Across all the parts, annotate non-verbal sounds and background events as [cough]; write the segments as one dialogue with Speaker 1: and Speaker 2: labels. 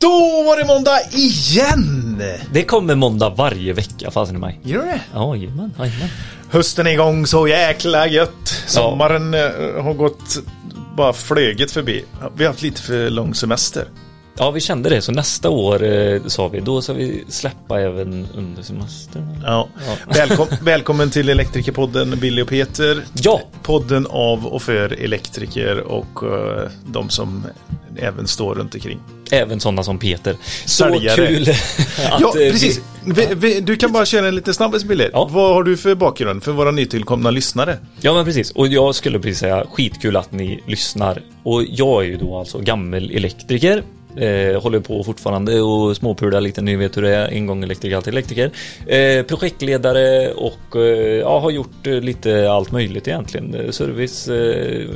Speaker 1: Då var det måndag igen!
Speaker 2: Det kommer måndag varje vecka, fasen i mig.
Speaker 1: Gör det?
Speaker 2: Ja, jajamän, jajamän.
Speaker 1: Hösten är igång så jäkla gött. Sommaren eh, har gått bara flöget förbi. Vi har haft lite för lång semester.
Speaker 2: Ja, vi kände det. Så nästa år eh, sa vi, då ska vi släppa även under semestern.
Speaker 1: Ja. Välkom välkommen till Elektrikerpodden Billy och Peter.
Speaker 2: Ja!
Speaker 1: Podden av och för elektriker och eh, de som även står runt omkring.
Speaker 2: Även sådana som Peter. Så
Speaker 1: Säljare.
Speaker 2: kul [laughs] att
Speaker 1: Ja,
Speaker 2: eh,
Speaker 1: precis. Vi, vi, du kan bara köra en liten snabbis Billy.
Speaker 2: Ja.
Speaker 1: Vad har du för bakgrund för våra nytillkomna lyssnare?
Speaker 2: Ja men precis, och jag skulle precis säga skitkul att ni lyssnar. Och jag är ju då alltså gammal elektriker. Eh, håller på fortfarande och småpular lite, ni vet hur det är, en gång elektriker, alltid elektriker. Eh, projektledare och eh, ja, har gjort eh, lite allt möjligt egentligen. Eh, Service, eh,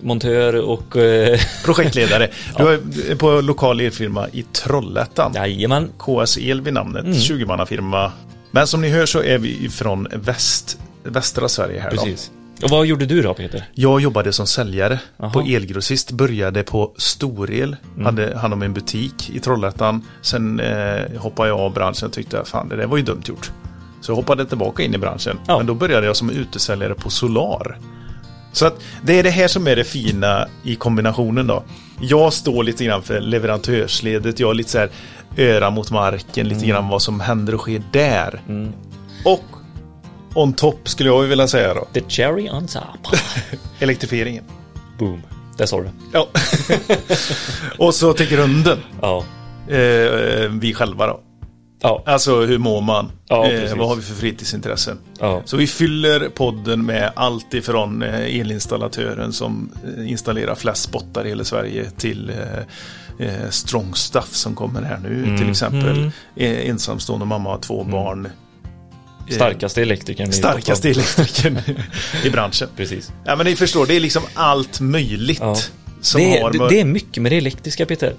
Speaker 2: montör och [laughs]
Speaker 1: Projektledare. Du är på lokal elfirma i Trollhättan.
Speaker 2: jajamän.
Speaker 1: KS El vid namnet,
Speaker 2: Mm.
Speaker 1: 20-mannafirma. Men som ni hör så är vi från väst, västra Sverige här då.
Speaker 2: Och vad gjorde du då Peter?
Speaker 1: Jag jobbade som säljare
Speaker 2: Jaha.
Speaker 1: på Elgrossist, började på Storel,
Speaker 2: Mm.
Speaker 1: hade hand om en butik i Trollhättan. Sen eh, hoppade jag av branschen och tyckte fan det där var ju dumt gjort. Så jag hoppade tillbaka in i branschen.
Speaker 2: Ja.
Speaker 1: Men då började jag som utesäljare på Solar. Så att det är det här som är det fina i kombinationen då. Jag står lite grann för leverantörsledet, jag är lite så här öra mot marken, lite grann vad som händer och sker där. Och on top skulle jag vilja säga då,
Speaker 2: The cherry on top. [laughs]
Speaker 1: elektrifieringen.
Speaker 2: Boom. Det sa du.
Speaker 1: Ja. [laughs] och så till grunden,
Speaker 2: Ja.
Speaker 1: eh, vi själva då.
Speaker 2: Ja.
Speaker 1: Alltså hur mår man?
Speaker 2: Ja,
Speaker 1: eh, vad har vi för fritidsintressen?
Speaker 2: Ja.
Speaker 1: Så vi fyller podden med allt ifrån eh, elinstallatören som eh, installerar flest spottar i hela Sverige till eh, eh, Strong Stuff som kommer här nu
Speaker 2: Mm.
Speaker 1: till exempel. Eh, ensamstående mamma har två barn. Eh,
Speaker 2: Starkaste elektrikern
Speaker 1: Starkaste elektrikern [laughs] i branschen.
Speaker 2: Precis.
Speaker 1: Ja men ni förstår, det är liksom allt möjligt.
Speaker 2: Ja.
Speaker 1: Som
Speaker 2: det,
Speaker 1: har
Speaker 2: det, det är mycket med det elektriska Peter.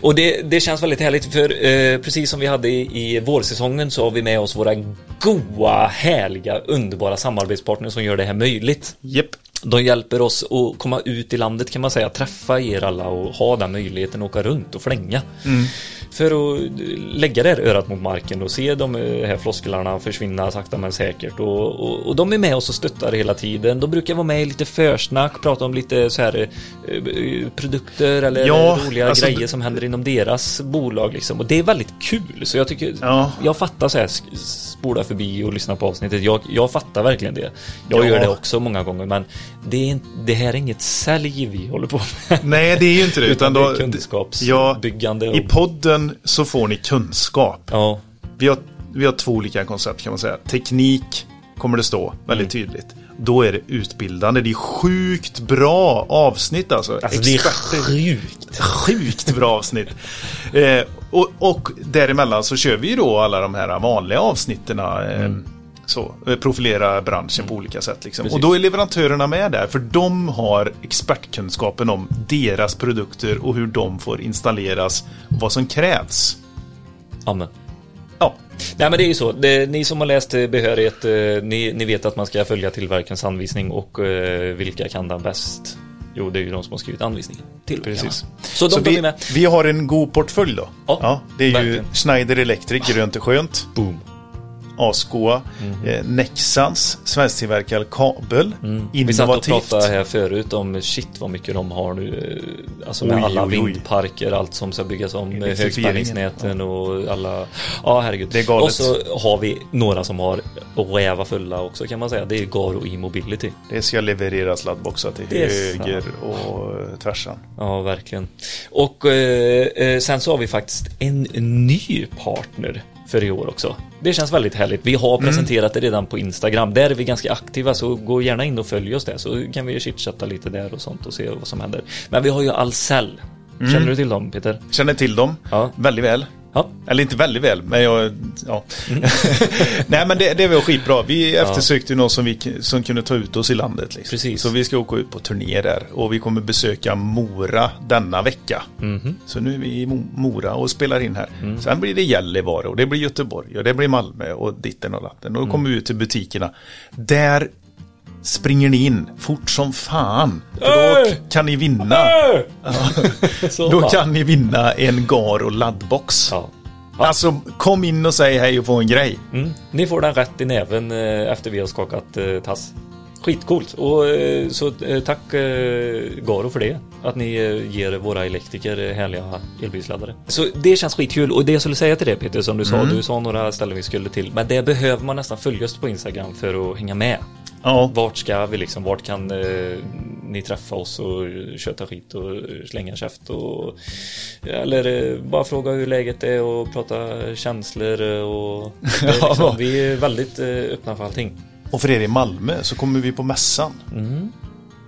Speaker 2: Och det, det känns väldigt härligt för eh, precis som vi hade i, i vårsäsongen så har vi med oss våra goa, härliga, underbara samarbetspartners som gör det här möjligt.
Speaker 1: Japp.
Speaker 2: De hjälper oss att komma ut i landet kan man säga, träffa er alla och ha den möjligheten att åka runt och flänga. För att lägga det här örat mot marken och se de här flosklerna försvinna sakta men säkert. Och, och, och de är med oss och stöttar hela tiden. De brukar vara med i lite försnack, prata om lite så här eh, produkter eller
Speaker 1: Ja,
Speaker 2: roliga
Speaker 1: alltså,
Speaker 2: grejer som händer inom deras bolag liksom. Och det är väldigt kul. Så jag tycker,
Speaker 1: Ja.
Speaker 2: jag fattar så här, spola förbi och lyssna på avsnittet. Jag, jag fattar verkligen det. Jag
Speaker 1: Ja.
Speaker 2: gör det också många gånger, men det, är, det här är inget sälj vi håller på med.
Speaker 1: Nej, det är ju inte det. [laughs]
Speaker 2: Utan
Speaker 1: Utan då,
Speaker 2: kunskapsbyggande och-
Speaker 1: I podden så får ni kunskap.
Speaker 2: Ja,
Speaker 1: Vi har, vi har två olika koncept kan man säga. Teknik kommer det stå väldigt
Speaker 2: Mm.
Speaker 1: tydligt. Då är det utbildande. Det är sjukt bra avsnitt alltså.
Speaker 2: alltså det är sjukt.
Speaker 1: Sjukt bra avsnitt. Eh, och, och däremellan så kör vi ju då alla de här vanliga avsnitten. Eh, Så, eh, profilera branschen på olika sätt. Liksom. Och då är leverantörerna med där, för de har expertkunskapen om deras produkter och hur de får installeras, vad som krävs.
Speaker 2: Amen.
Speaker 1: Ja,
Speaker 2: Nej men det är ju så, det, ni som har läst eh, behörighet, eh, ni, ni vet att man ska följa tillverkarens anvisning och eh, vilka kan den bäst? Jo, det är ju de som har skrivit anvisningen. Tillverkarna.
Speaker 1: precis.
Speaker 2: Så de tar
Speaker 1: vi,
Speaker 2: vi
Speaker 1: har en god portfölj då.
Speaker 2: Ja,
Speaker 1: det är ju
Speaker 2: verkligen.
Speaker 1: Schneider Electric, grönt och skönt.
Speaker 2: Boom.
Speaker 1: Asgoa, eh, Nexans, svensktillverkad kabel,
Speaker 2: Mm. Vi satt och
Speaker 1: innovativt.
Speaker 2: pratade här förut om shit vad mycket de har nu. eh, Alltså med
Speaker 1: Oj,
Speaker 2: alla
Speaker 1: oj, oj.
Speaker 2: vindparker, allt som ska byggas om, eh, högspänningsnäten och alla... Ja, herregud.
Speaker 1: Det är galet.
Speaker 2: Och så har vi några som har räva fulla också kan man säga. Det är Garo e-mobility.
Speaker 1: Det ska levereras laddboxar till
Speaker 2: Det är
Speaker 1: höger och eh, tvärsan.
Speaker 2: Ja, verkligen. Och eh, eh, sen så har vi faktiskt en ny partner för i år också. Det känns väldigt härligt. Vi har presenterat det redan på Instagram. Där är vi ganska aktiva, så gå gärna in och följ oss där så kan vi chitchatta lite där och sånt och se vad som händer. Men vi har ju Ahlsell. Känner du till dem, Peter?
Speaker 1: Känner till dem
Speaker 2: Ja.
Speaker 1: väldigt väl.
Speaker 2: Ja.
Speaker 1: Eller inte väldigt väl, men jag... Ja.
Speaker 2: Mm. [laughs]
Speaker 1: Nej, men det, det var skitbra. Vi eftersökte ju någon som, vi, som kunde ta ut oss i landet. Liksom.
Speaker 2: Precis.
Speaker 1: Så vi ska åka ut på turné där. Och vi kommer besöka Mora denna vecka.
Speaker 2: Mhm.
Speaker 1: Så nu är vi i Mo- Mora och spelar in här.
Speaker 2: Mm.
Speaker 1: Sen blir det Gällivare och det blir Göteborg och det blir Malmö och ditten och latten. Och då
Speaker 2: Mm.
Speaker 1: kommer vi ut till butikerna. Där springer ni in fort som fan. För då kan ni vinna. [laughs] Då kan ni vinna en Garo laddbox.
Speaker 2: Ja.
Speaker 1: Alltså, kom in och säg hej och få en grej.
Speaker 2: Mm. Ni får den rätt i näven eh, efter vi har skakat eh, tass. Skitcoolt. Och eh, så eh, tack eh, Garo för det. Att ni ger våra elektriker härliga elbilsladdare. Så det känns skitkul. Och det jag skulle säga till det Peter, som du sa, du sa några ställen vi skulle till. Men det behöver man nästan följa oss på Instagram för att hänga med.
Speaker 1: Ja,
Speaker 2: Vart ska vi liksom? Vart kan eh, ni träffa oss och köta skit och slänga käft och eller eh, bara fråga hur läget är och prata känslor och [laughs] liksom, vi är väldigt eh, öppna för allting.
Speaker 1: och för er i Malmö så kommer vi på mässan.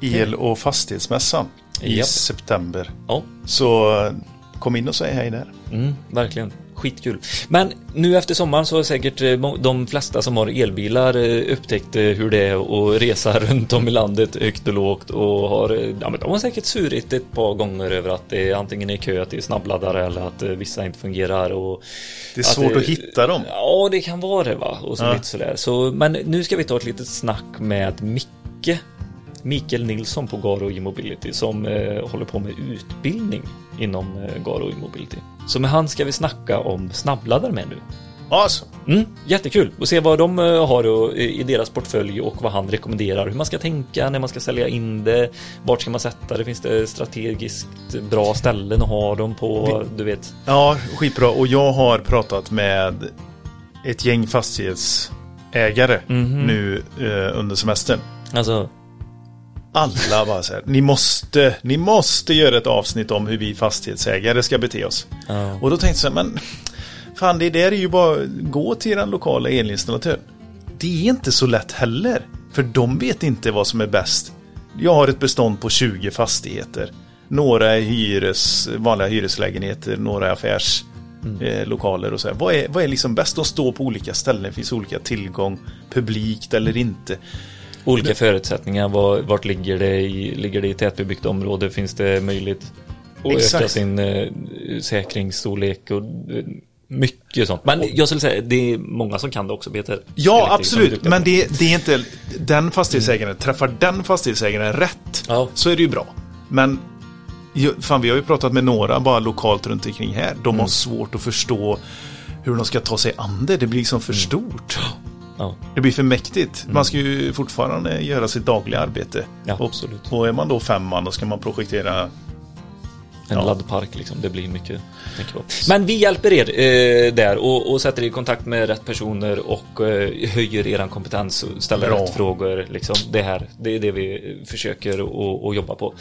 Speaker 1: El och fastighetsmässan i september.
Speaker 2: Ja,
Speaker 1: Så eh, kom in och säg hej där.
Speaker 2: mm, verkligen. Skitkul. Men nu efter sommaren så har säkert eh, de flesta som har elbilar eh, upptäckt eh, hur det är att resa [laughs] runt om i landet högt och lågt och har, ja, men de har säkert surit ett par gånger över att det antingen är kö till snabbladdare eller att vissa inte fungerar och
Speaker 1: Det är svårt att hitta dem.
Speaker 2: Ja, det kan vara det va. Och så
Speaker 1: Ja.
Speaker 2: lite sådär. Så, men nu ska vi ta ett litet snack med Micke. Mikael Nilsson på Garo E-mobility som eh, håller på med utbildning inom eh, Garo E-mobility. Så med han ska vi snacka om snabbladdare med nu.
Speaker 1: Alltså,
Speaker 2: Mm, jättekul och se vad de eh, har då i deras portfölj och vad han rekommenderar. Hur man ska tänka när man ska sälja in det. Vart ska man sätta det? Finns det strategiskt bra ställen att ha dem på? Du vet.
Speaker 1: ja, skitbra. Och jag har pratat med ett gäng fastighetsägare nu eh, under semestern.
Speaker 2: Alltså,
Speaker 1: Alla bara så här, ni måste, ni måste göra ett avsnitt om hur vi fastighetsägare ska bete oss.
Speaker 2: ja.
Speaker 1: Och då tänkte jag så här, men fan det där är ju bara gå till den lokala elinstallatör. Det är inte så lätt heller, för de vet inte vad som är bäst. Jag har ett bestånd på 20 fastigheter. Några är hyres, vanliga hyreslägenheter, några är affärslokaler eh, lokaler och så här. Vad är, vad är liksom bäst? De står på olika ställen, det finns olika tillgång, publikt eller inte.
Speaker 2: Olika förutsättningar, var, vart ligger det i, ligger det i tätbebyggt område, finns det möjligt att öka
Speaker 1: Exakt.
Speaker 2: sin eh, säkringsstorlek och eh, mycket sånt. Men jag skulle säga, det är många som kan det också, Peter.
Speaker 1: Ja, absolut. Men det, det är inte den fastighetsägaren. Träffar den fastighetsägaren rätt
Speaker 2: Ja.
Speaker 1: så är det ju bra. Men fan, vi har ju pratat med några bara lokalt runt omkring här. De
Speaker 2: Mm.
Speaker 1: har svårt att förstå hur de ska ta sig an det. Det blir liksom för stort.
Speaker 2: Ja,
Speaker 1: Det blir för mäktigt. Man ska ju fortfarande göra sitt dagliga arbete.
Speaker 2: Mm. ja
Speaker 1: och,
Speaker 2: absolut.
Speaker 1: och är man då fem man, då ska man projektera.
Speaker 2: En
Speaker 1: Ja.
Speaker 2: laddpark liksom, det blir mycket. Men vi hjälper er eh, där och, och sätter er i kontakt med rätt personer och eh, höjer er kompetens och ställer
Speaker 1: Bra.
Speaker 2: rätt frågor. Liksom. Det här, det är det vi försöker att jobba på.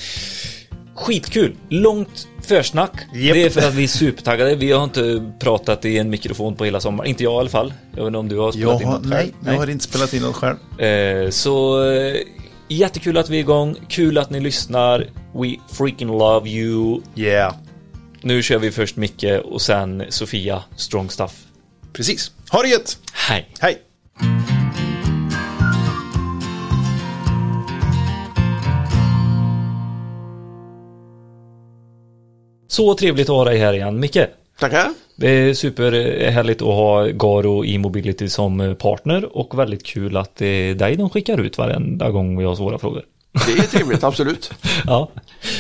Speaker 2: Skitkul! Långt försnack.
Speaker 1: Japp.
Speaker 2: Det är för att vi är supertaggade. Vi har inte pratat i en mikrofon på hela sommaren. Inte jag i alla fall. Jag vet inte om du har spelat
Speaker 1: Jag
Speaker 2: in något
Speaker 1: nej,
Speaker 2: själv?
Speaker 1: jag har inte spelat in något själv.
Speaker 2: Eh, så eh, jättekul att vi är igång. Kul att ni lyssnar. We freaking love you.
Speaker 1: Yeah,
Speaker 2: Nu kör vi först Micke och sen Sofia Strong Stuff.
Speaker 1: precis. Ha det gött!
Speaker 2: Hej!
Speaker 1: Hej!
Speaker 2: Så trevligt att ha dig här igen Micke.
Speaker 3: Tackar.
Speaker 2: Det är superhärligt att ha Garo e-mobility som partner och väldigt kul att det är dig de skickar ut varenda gång vi har svåra frågor.
Speaker 3: Det är trevligt, absolut. [laughs]
Speaker 2: Ja,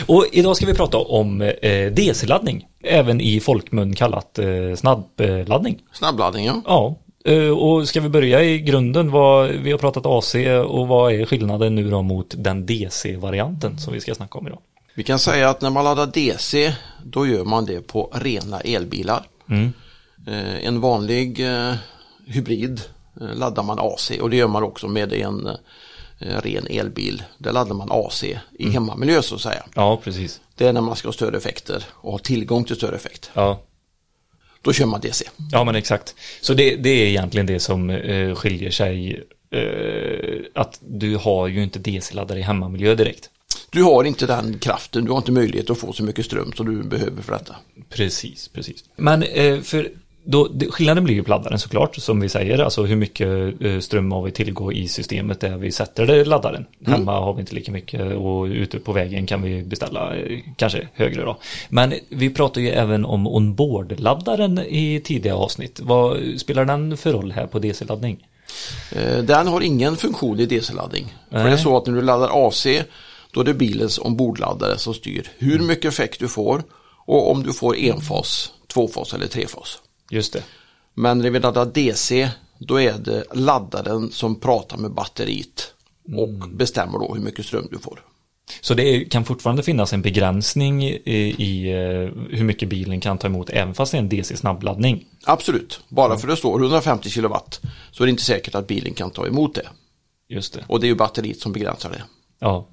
Speaker 2: och idag ska vi prata om eh, DC-laddning, även i folkmun kallat eh, snabbladdning.
Speaker 3: Snabbladdning, ja.
Speaker 2: Ja, eh, och ska vi börja i grunden, vad, vi har pratat AC och vad är skillnaden nu då mot den DC-varianten som vi ska snacka om idag?
Speaker 3: Vi kan säga att när man laddar DC, då gör man det på rena elbilar. Eh, En vanlig eh, hybrid eh, laddar man AC och det gör man också med en ren elbil. Där laddar man AC i hemmamiljö så att säga.
Speaker 2: Ja, precis.
Speaker 3: Det är när man ska ha större effekter och ha tillgång till större effekt.
Speaker 2: Ja,
Speaker 3: Då kör man DC.
Speaker 2: ja men exakt. Så det, det är egentligen det som eh, skiljer sig, eh, att du har ju inte DC-laddare i hemmamiljö direkt.
Speaker 3: Du har inte den kraften, du har inte möjlighet att få så mycket ström som du behöver för detta.
Speaker 2: Precis, precis. Men eh, för då, det, skillnaden blir ju laddaren såklart, som vi säger, alltså hur mycket eh, ström har vi tillgå i systemet där vi sätter det, laddaren. Hemma har vi inte lika mycket och ute på vägen kan vi beställa eh, kanske högre då. Men vi pratar ju även om onboard-laddaren i tidiga avsnitt. Vad spelar den för roll här på DC-laddning?
Speaker 3: Den har ingen funktion i DC-laddning. För det är så att när du laddar AC då är det bilens ombordladdare som styr hur mycket effekt du får och om du får enfas, tvåfas eller trefas.
Speaker 2: Just det.
Speaker 3: Men när vi laddar DC då är det laddaren som pratar med batteriet och bestämmer då hur mycket ström du får.
Speaker 2: Så det kan fortfarande finnas en begränsning i, eh, hur mycket bilen kan ta emot även fast det är en DC snabbladdning.
Speaker 3: Absolut, bara för det står 150 kilowatt så är det inte säkert att bilen kan ta emot det.
Speaker 2: Just det.
Speaker 3: Och det är ju batteriet som begränsar det.
Speaker 2: Ja.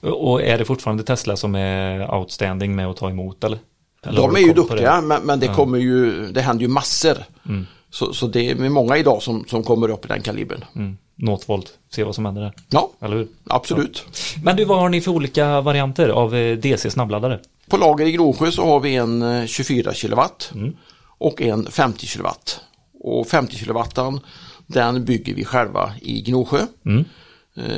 Speaker 2: Och är det fortfarande Tesla som är outstanding med att ta emot eller?
Speaker 3: De är ju duktiga,
Speaker 2: det?
Speaker 3: men, men det kommer ju, det händer ju massor. Så, så det är många idag som, som kommer upp i den kalibern.
Speaker 2: Mm. Northvolt, se vad som händer där.
Speaker 3: Ja,
Speaker 2: Eller hur?
Speaker 3: absolut.
Speaker 2: Men du, vad har ni för olika varianter av eh, DC snabbladdare?
Speaker 3: På lager i Gnosjö så har vi en eh, 24 kilowatt och en 50 kilowatt. Och 50 kilowattan den bygger vi själva i Gnosjö. Eh,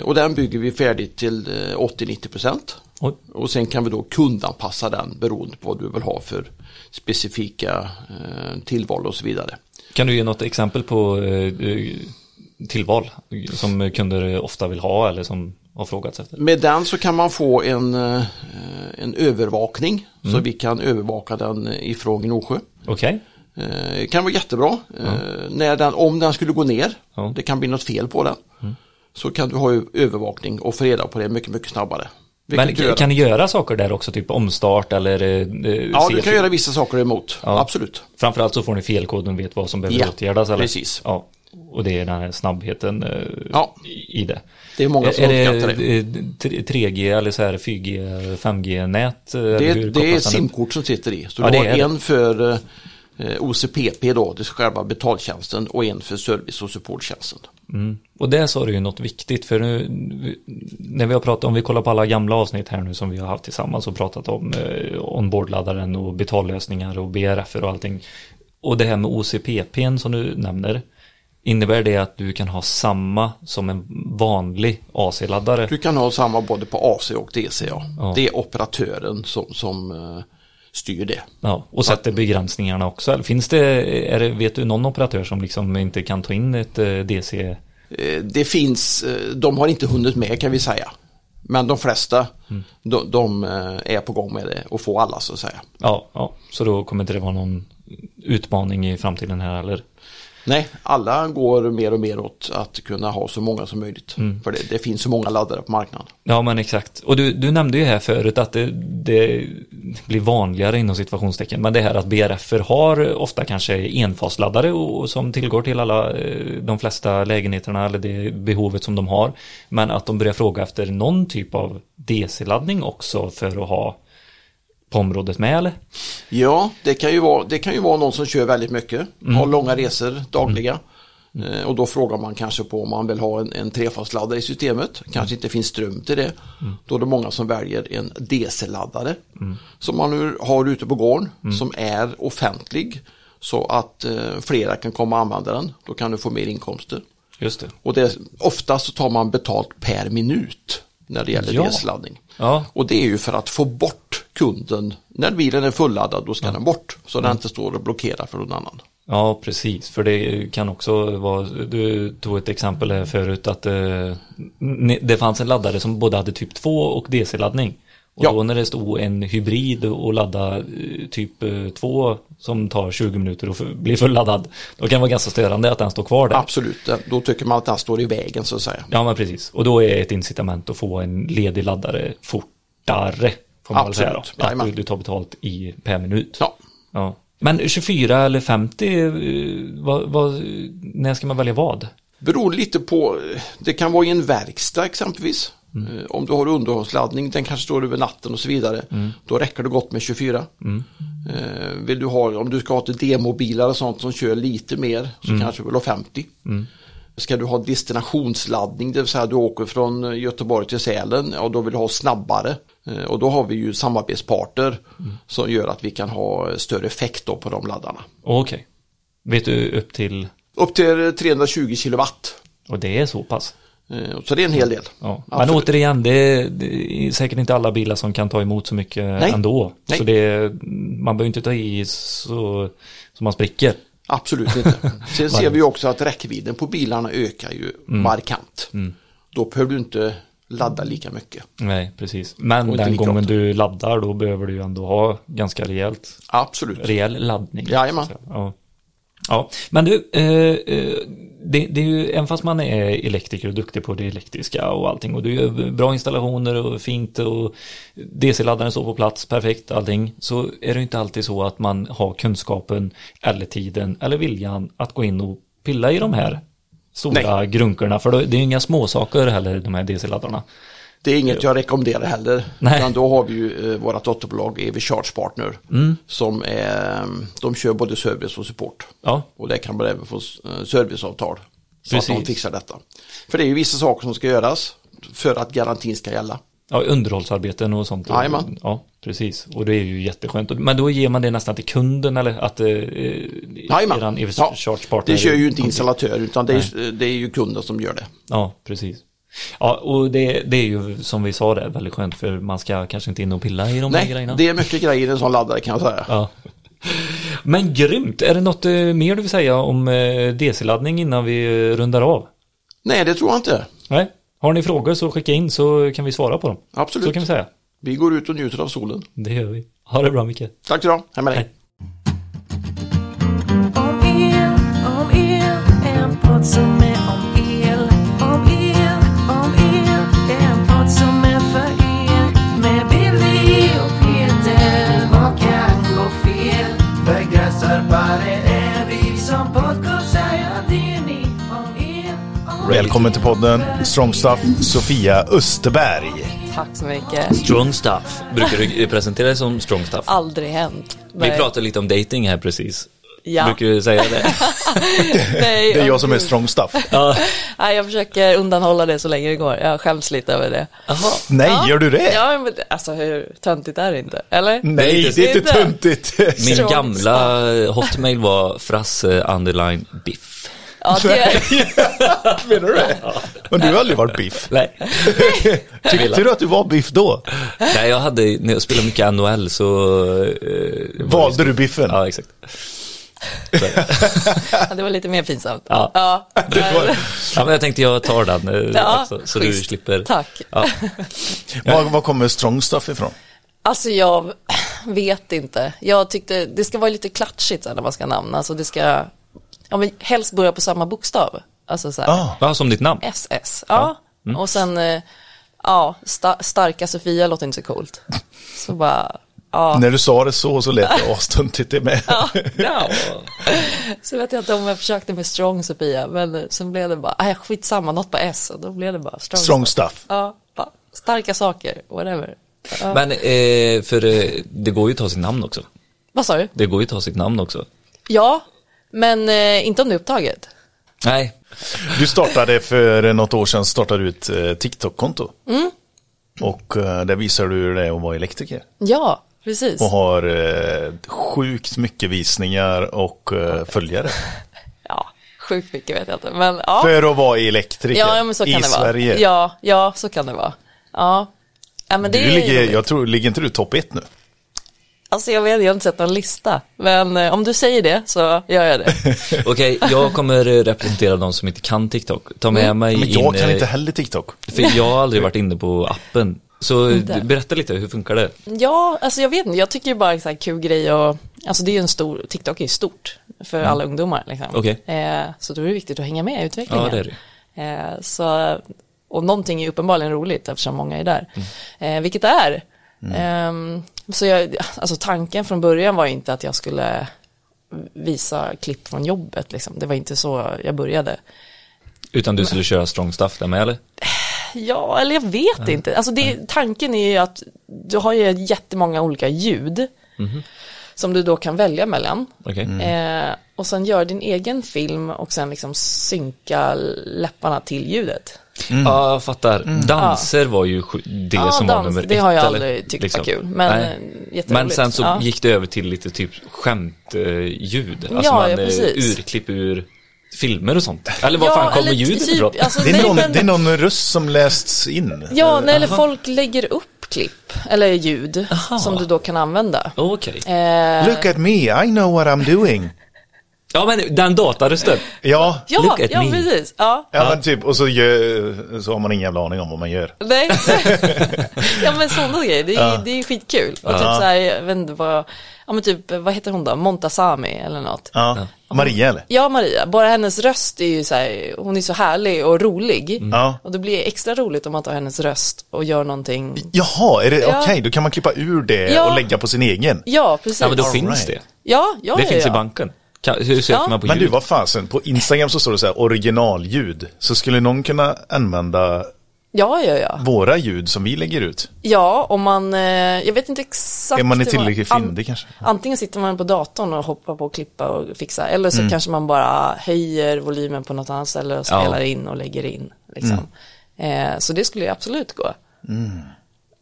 Speaker 3: Och den bygger vi färdigt till eh, 80-90 procent.
Speaker 2: Oj.
Speaker 3: Och sen kan vi då kundanpassa den beroende på vad du vill ha för specifika eh, tillval och så vidare.
Speaker 2: Kan du ge något exempel på eh, eh, tillval som kunder ofta vill ha eller som har frågats efter?
Speaker 3: Med den så kan man få en, eh, en övervakning så vi kan övervaka den ifrån Gnosjö.
Speaker 2: Okej,
Speaker 3: Eh, kan vara jättebra. Eh, när den, om den skulle gå ner,
Speaker 2: Ja.
Speaker 3: det kan bli något fel på den, så kan du ha övervakning och få reda på det mycket, mycket snabbare. Vilket
Speaker 2: men kan ni göra saker där också, typ omstart eller? eh, eh,
Speaker 3: Ja, du kan göra vissa saker emot.
Speaker 2: Ja.
Speaker 3: Absolut.
Speaker 2: Framförallt så får ni felkoden och vet vad som behöver
Speaker 3: Ja,
Speaker 2: åtgärdas. Eller?
Speaker 3: precis.
Speaker 2: Ja, och det är den här snabbheten eh,
Speaker 3: Ja.
Speaker 2: i det.
Speaker 3: Det är många som
Speaker 2: är
Speaker 3: uppskattar det.
Speaker 2: eh, tre- 3G eller så här 4G, 5G-nät? eh, eller
Speaker 3: Det, det är simkort som sitter i. Så
Speaker 2: Ja,
Speaker 3: du
Speaker 2: det
Speaker 3: har
Speaker 2: är det.
Speaker 3: en för eh, OCPP då, det är själva betaltjänsten och en för service och supporttjänsten.
Speaker 2: Mm. Och där sa du ju något viktigt för nu när vi har pratat om vi kollar på alla gamla avsnitt här nu som vi har haft tillsammans och pratat om eh, onboardladdaren och betallösningar och BRF och allting. Och det här med OCPP som du nämner. Innebär det att du kan ha samma som en vanlig AC-laddare?
Speaker 3: Du kan ha samma både på AC och DC. Ja.
Speaker 2: Ja.
Speaker 3: Det är operatören som, som eh, styr det.
Speaker 2: Ja, och sätter begränsningarna också. Eller Finns det, är det, vet du någon operatör som liksom inte kan ta in ett eh, DC?
Speaker 3: Eh, Det finns, eh, de har inte hunnit med kan vi säga. Men de flesta,
Speaker 2: Mm.
Speaker 3: de, de är på gång med det och får alla så att säga.
Speaker 2: Ja, ja, så då kommer inte det vara någon utmaning i framtiden här eller?
Speaker 3: Nej, alla går mer och mer åt att kunna ha så många som möjligt.
Speaker 2: Mm.
Speaker 3: För det, det finns så många laddare på marknaden.
Speaker 2: Ja men exakt. Och du, du nämnde ju här förut att det, det blir vanligare inom situationstecken. Men det här att BRF har ofta kanske enfasladdare och, och som tillgår till alla eh, de flesta lägenheterna eller det behovet som de har. Men att de börjar fråga efter någon typ av DC-laddning också för att ha på området med eller?
Speaker 3: Ja, det kan ju vara, det kan ju vara någon som kör väldigt mycket,
Speaker 2: Mm.
Speaker 3: har långa resor dagliga. Eh, Och då frågar man kanske på om man vill ha en, en trefasladdare i systemet. Kanske inte finns ström till det. Då är det många som väljer en DC-laddare. Som man nu har ute på gården. Som är offentlig. Så att eh, flera kan komma och använda den. Då kan du få mer inkomster.
Speaker 2: Just det.
Speaker 3: Och det, oftast så tar man betalt per minut när det gäller
Speaker 2: Ja.
Speaker 3: DC-laddning.
Speaker 2: Ja,
Speaker 3: Och det är ju för att få bort kunden. När bilen är fulladdad då ska den bort. Så den inte står och blockerar för någon annan.
Speaker 2: Ja, precis. För det kan också vara, du tog ett exempel här förut att eh, det fanns en laddare som både hade typ 2 och DC-laddning. Och
Speaker 3: Ja.
Speaker 2: då när det stod en hybrid och ladda eh, typ 2 som tar 20 minuter och f- blir fulladdad. Då kan det vara ganska störande att den står kvar där.
Speaker 3: Absolut, då tycker man att den står i vägen så att säga.
Speaker 2: Ja, men precis. Och då är ett incitament att få en ledig laddare fortare.
Speaker 3: Absolut.
Speaker 2: Att
Speaker 3: Jajamän.
Speaker 2: du, du tar betalt i per minut.
Speaker 3: Ja,
Speaker 2: Ja. Men 24 eller 50, eh, vad, vad, när ska man välja vad?
Speaker 3: beror lite på, det kan vara i en verkstad exempelvis.
Speaker 2: Mm.
Speaker 3: Eh, Om du har underhållsladdning, den kanske står över natten och så vidare.
Speaker 2: Mm.
Speaker 3: Då räcker det gott med 24. Eh, Vill du ha, om du ska ha till demobilar och sånt som kör lite mer så
Speaker 2: Mm.
Speaker 3: kanske du vill ha 50. Ska du ha destinationsladdning, det vill säga du åker från Göteborg till Sälen och då vill du ha snabbare. Eh, Och då har vi ju samarbetspartner
Speaker 2: Mm.
Speaker 3: som gör att vi kan ha större effekt på de laddarna.
Speaker 2: Okej. Vet du upp till,
Speaker 3: Upp till 320 kilowatt.
Speaker 2: och det är så pass?
Speaker 3: Eh, Så det är en hel del.
Speaker 2: Ja. Men
Speaker 3: Absolut.
Speaker 2: återigen, det är, det är säkert inte alla bilar som kan ta emot så mycket
Speaker 3: Nej.
Speaker 2: ändå.
Speaker 3: Nej.
Speaker 2: Så det man behöver inte ta i så, så man spricker.
Speaker 3: Absolut inte. [laughs] Sen ser vi också att räckvidden på bilarna ökar ju
Speaker 2: Mm.
Speaker 3: markant. Då behöver du inte ladda lika mycket.
Speaker 2: Nej, precis. Men den gången
Speaker 3: ofta.
Speaker 2: du laddar då behöver du ju ändå ha ganska rejält,
Speaker 3: Absolut.
Speaker 2: rejäl laddning.
Speaker 3: Jajamän.
Speaker 2: Ja. ja, men du, eh, eh, det, det är ju, även fast man är elektriker och duktig på det elektriska och allting och du gör bra installationer och fint och DC-laddaren står på plats, perfekt allting, så är det inte alltid så att man har kunskapen eller tiden eller viljan att gå in och pilla i de här stora grunkorna, för det är inga småsaker heller, de här DC-laddarna.
Speaker 3: Det är inget jag rekommenderar heller.
Speaker 2: Nej.
Speaker 3: Utan då har vi ju eh, vårt dotterbolag EV Charge Partner.
Speaker 2: Mm.
Speaker 3: Som är, de kör både service och support.
Speaker 2: Ja,
Speaker 3: Och där kan man även få eh, serviceavtal. Så att de
Speaker 2: Precis.
Speaker 3: fixar detta. För det är ju vissa saker som ska göras för att garantin ska gälla.
Speaker 2: Ja, underhållsarbeten och sånt.
Speaker 3: Jajamän.
Speaker 2: Ja, precis. Och det är ju jätteskönt. Men då ger man det nästan till kunden eller att eh, eran EV
Speaker 3: Ja,
Speaker 2: Charge Partner.
Speaker 3: Det kör ju inte installatör utan det är, det är ju kunden som gör det.
Speaker 2: Ja, precis. Ja, och det, det är ju som vi sa där väldigt skönt för man ska kanske inte in och pilla i de här
Speaker 3: Nej,
Speaker 2: grejerna.
Speaker 3: det är mycket grejer i en sån laddare kan jag säga.
Speaker 2: Ja. Men grymt! Är det något eh, mer du vill säga om eh, DC-laddning innan vi eh, rundar av?
Speaker 3: Nej, det tror jag inte.
Speaker 2: Nej? Har ni frågor så skicka in så kan vi svara på dem.
Speaker 3: Absolut.
Speaker 2: Så kan vi säga.
Speaker 3: Vi går ut och njuter av solen.
Speaker 2: Det gör vi. Ha det bra Micke.
Speaker 3: Tack ha. Hej med dig.
Speaker 2: Hej.
Speaker 4: Om el, om el, en podd som
Speaker 1: Välkommen till podden Strong Stuff Sofia Österberg.
Speaker 5: Tack så mycket.
Speaker 2: Strong stuff. Brukar du [laughs] presentera dig som strong stuff?
Speaker 5: Aldrig hänt.
Speaker 2: Vi pratade lite om dating här precis.
Speaker 5: Ja.
Speaker 2: Brukar du säga det? [laughs]
Speaker 5: Nej,
Speaker 1: Det är jag som är
Speaker 5: gud.
Speaker 1: strong stuff.
Speaker 2: ja.
Speaker 5: Nej, jag försöker undanhålla det så länge det går. Jag skäms lite över det.
Speaker 2: Jaha.
Speaker 1: Nej,
Speaker 5: Ja.
Speaker 1: gör du det?
Speaker 5: Ja, men alltså hur töntigt är det inte? Eller?
Speaker 1: Nej, det är inte töntigt.
Speaker 2: Min gamla hotmail var frasse underline biff.
Speaker 5: Ja, det, [laughs]
Speaker 1: Menar du det? Men du har aldrig varit biff.
Speaker 2: Nej. [laughs]
Speaker 1: Tyckte du att du var biff då?
Speaker 2: Nej, jag hade, när jag spelade mycket NHL så... Eh,
Speaker 1: Valde du biffen?
Speaker 2: Ja, exakt.
Speaker 5: ja, det var lite mer pinsamt.
Speaker 2: Ja.
Speaker 5: Ja,
Speaker 1: var-
Speaker 2: Ja, men jag tänkte jag tar den eh,
Speaker 5: Ja,
Speaker 2: också, så du
Speaker 5: schysst.
Speaker 2: slipper.
Speaker 5: Tack.
Speaker 2: Ja. [laughs]
Speaker 1: Var, var kommer strong stuff ifrån?
Speaker 5: Alltså jag vet inte. Jag tyckte det ska vara lite klatschigt så när man ska namna. Alltså det ska, ja men helst börja på samma bokstav. Alltså så här,
Speaker 1: Ah,
Speaker 2: som ditt namn.
Speaker 5: SS. Ja, och sen, eh, ja, sta, starka Sofia låter inte så coolt. Så bara, ja,
Speaker 1: när du sa det så så lät det [laughs] astöntigt det med.
Speaker 2: Ja. [laughs]
Speaker 5: så vet jag inte om jag försökte med strong Sofia, men eh, sen blev det bara, nej skitsamma, något på S, och då blev det bara strong.
Speaker 1: Strong stuff.
Speaker 5: Ja, bara, starka saker, whatever. Ja.
Speaker 2: Men eh, för eh, det går ju att ta sitt namn också.
Speaker 5: Vad sa du?
Speaker 2: Det går ju att ta sitt namn också.
Speaker 5: Ja, men eh, inte om det är upptaget.
Speaker 2: Nej.
Speaker 1: Du startade för något år sedan startade du ett eh, TikTok-konto.
Speaker 5: Mm.
Speaker 1: Och eh, där visar du hur det är att vara elektriker.
Speaker 5: Ja, precis.
Speaker 1: Och har eh, sjukt mycket visningar och eh, följare. [laughs]
Speaker 5: Ja, sjukt mycket vet jag inte, men ja.
Speaker 1: För att vara elektriker
Speaker 5: Ja, men så kan
Speaker 1: i
Speaker 5: det vara.
Speaker 1: Sverige.
Speaker 5: Ja, ja, så kan det vara. Ja. ja men det
Speaker 1: Du ligger, jag tror, ligger inte du topp ett nu?
Speaker 5: Alltså jag vet, jag har inte sett någon lista. Men eh, om du säger det så gör jag det. [laughs]
Speaker 2: Okej, jag kommer eh, representera de som inte kan TikTok. Ta med mig
Speaker 1: Men
Speaker 2: in.
Speaker 1: jag kan
Speaker 2: eh,
Speaker 1: inte heller TikTok.
Speaker 2: För jag har aldrig varit inne på appen. Så
Speaker 5: Inte.
Speaker 2: berätta lite, hur funkar det?
Speaker 5: ja, alltså jag vet inte, jag tycker ju bara en sån här kul grej och Alltså det är ju en stor, TikTok är ju stort för alla ungdomar liksom.
Speaker 2: Okej.
Speaker 5: Eh, så då är det viktigt att hänga med i utvecklingen.
Speaker 2: Ja, det är det.
Speaker 5: Eh, så, och någonting är uppenbarligen roligt eftersom många är där. Eh, vilket det är. Ehm, så jag, alltså tanken från början var inte att jag skulle visa klipp från jobbet. Liksom. Det var inte så jag började.
Speaker 2: Utan du skulle köra strong stuff där med eller?
Speaker 5: Ja, eller jag vet inte. Alltså det, tanken är ju att du har ju jättemånga olika ljud som du då kan välja mellan.
Speaker 2: Okej.
Speaker 5: Eh, och sen gör din egen film och sen liksom synka läpparna till ljudet.
Speaker 2: Ja, jag fattar. Danser var ju det
Speaker 5: Ja,
Speaker 2: som
Speaker 5: dans,
Speaker 2: var nummer
Speaker 5: det
Speaker 2: ett.
Speaker 5: har jag aldrig tyckt
Speaker 2: Liksom.
Speaker 5: var kul, men, eh.
Speaker 2: Men sen så
Speaker 5: Ja.
Speaker 2: gick det över till lite typ skämtljud. Alltså
Speaker 5: Ja,
Speaker 2: man,
Speaker 5: ja,
Speaker 2: eh,
Speaker 5: precis.
Speaker 2: urklipp ur filmer och sånt. Eller var
Speaker 5: Ja,
Speaker 2: fan kommer ljudet
Speaker 5: typ,
Speaker 2: ifrån?
Speaker 5: alltså,
Speaker 1: Det är,
Speaker 5: nej,
Speaker 1: någon,
Speaker 5: men-
Speaker 1: det är någon röst som lästs in.
Speaker 5: Ja, nej, eller folk lägger upp klipp eller ljud
Speaker 2: Aha.
Speaker 5: som du då kan använda.
Speaker 2: Okej.
Speaker 5: Eh,
Speaker 1: Look at me, I know what I'm doing.
Speaker 2: Ja men den datarösten.
Speaker 1: Ja,
Speaker 5: Ja,
Speaker 2: Look at
Speaker 5: ja
Speaker 2: me.
Speaker 5: precis. Ja.
Speaker 1: ja, men typ, och så, gör, så har man ingen jävla aning om vad man gör.
Speaker 5: Nej. [laughs] ja men sådana grejer, det är, det är skitkul. Och typ så här, jag vet inte vad, ja men typ, vad heter hon då, Montasami eller något.
Speaker 1: Ja. Maria eller?
Speaker 5: Ja Maria, bara hennes röst är ju så här, hon är så härlig och rolig.
Speaker 1: Ja.
Speaker 5: Och det blir extra roligt om man tar hennes röst och gör någonting.
Speaker 1: Jaha, är det
Speaker 5: Ja.
Speaker 1: okej, då kan man klippa ur det
Speaker 5: Ja.
Speaker 1: och lägga på sin egen.
Speaker 5: Ja, precis.
Speaker 2: Ja men då
Speaker 1: All
Speaker 2: finns
Speaker 1: right.
Speaker 2: det.
Speaker 5: Ja, ja,
Speaker 2: Det
Speaker 5: ja,
Speaker 2: finns
Speaker 5: ja.
Speaker 2: i banken. Hur söker
Speaker 5: Ja.
Speaker 2: man på
Speaker 1: Men
Speaker 2: ljud?
Speaker 1: du, vad fasen, på Instagram så står det så här originalljud. Så skulle någon kunna använda
Speaker 5: Ja, ja, ja.
Speaker 1: våra ljud som vi lägger ut?
Speaker 5: Ja, om man, eh, jag vet inte exakt.
Speaker 1: Är man
Speaker 5: hur
Speaker 1: tillräckligt fyndig kanske?
Speaker 5: Antingen sitter man på datorn och hoppar på och klippa och fixa, eller
Speaker 1: Mm.
Speaker 5: så kanske man bara höjer volymen på något annat ställe och
Speaker 2: Ja.
Speaker 5: spelar in och lägger in. Liksom.
Speaker 1: Mm.
Speaker 5: Eh, så det skulle ju absolut gå.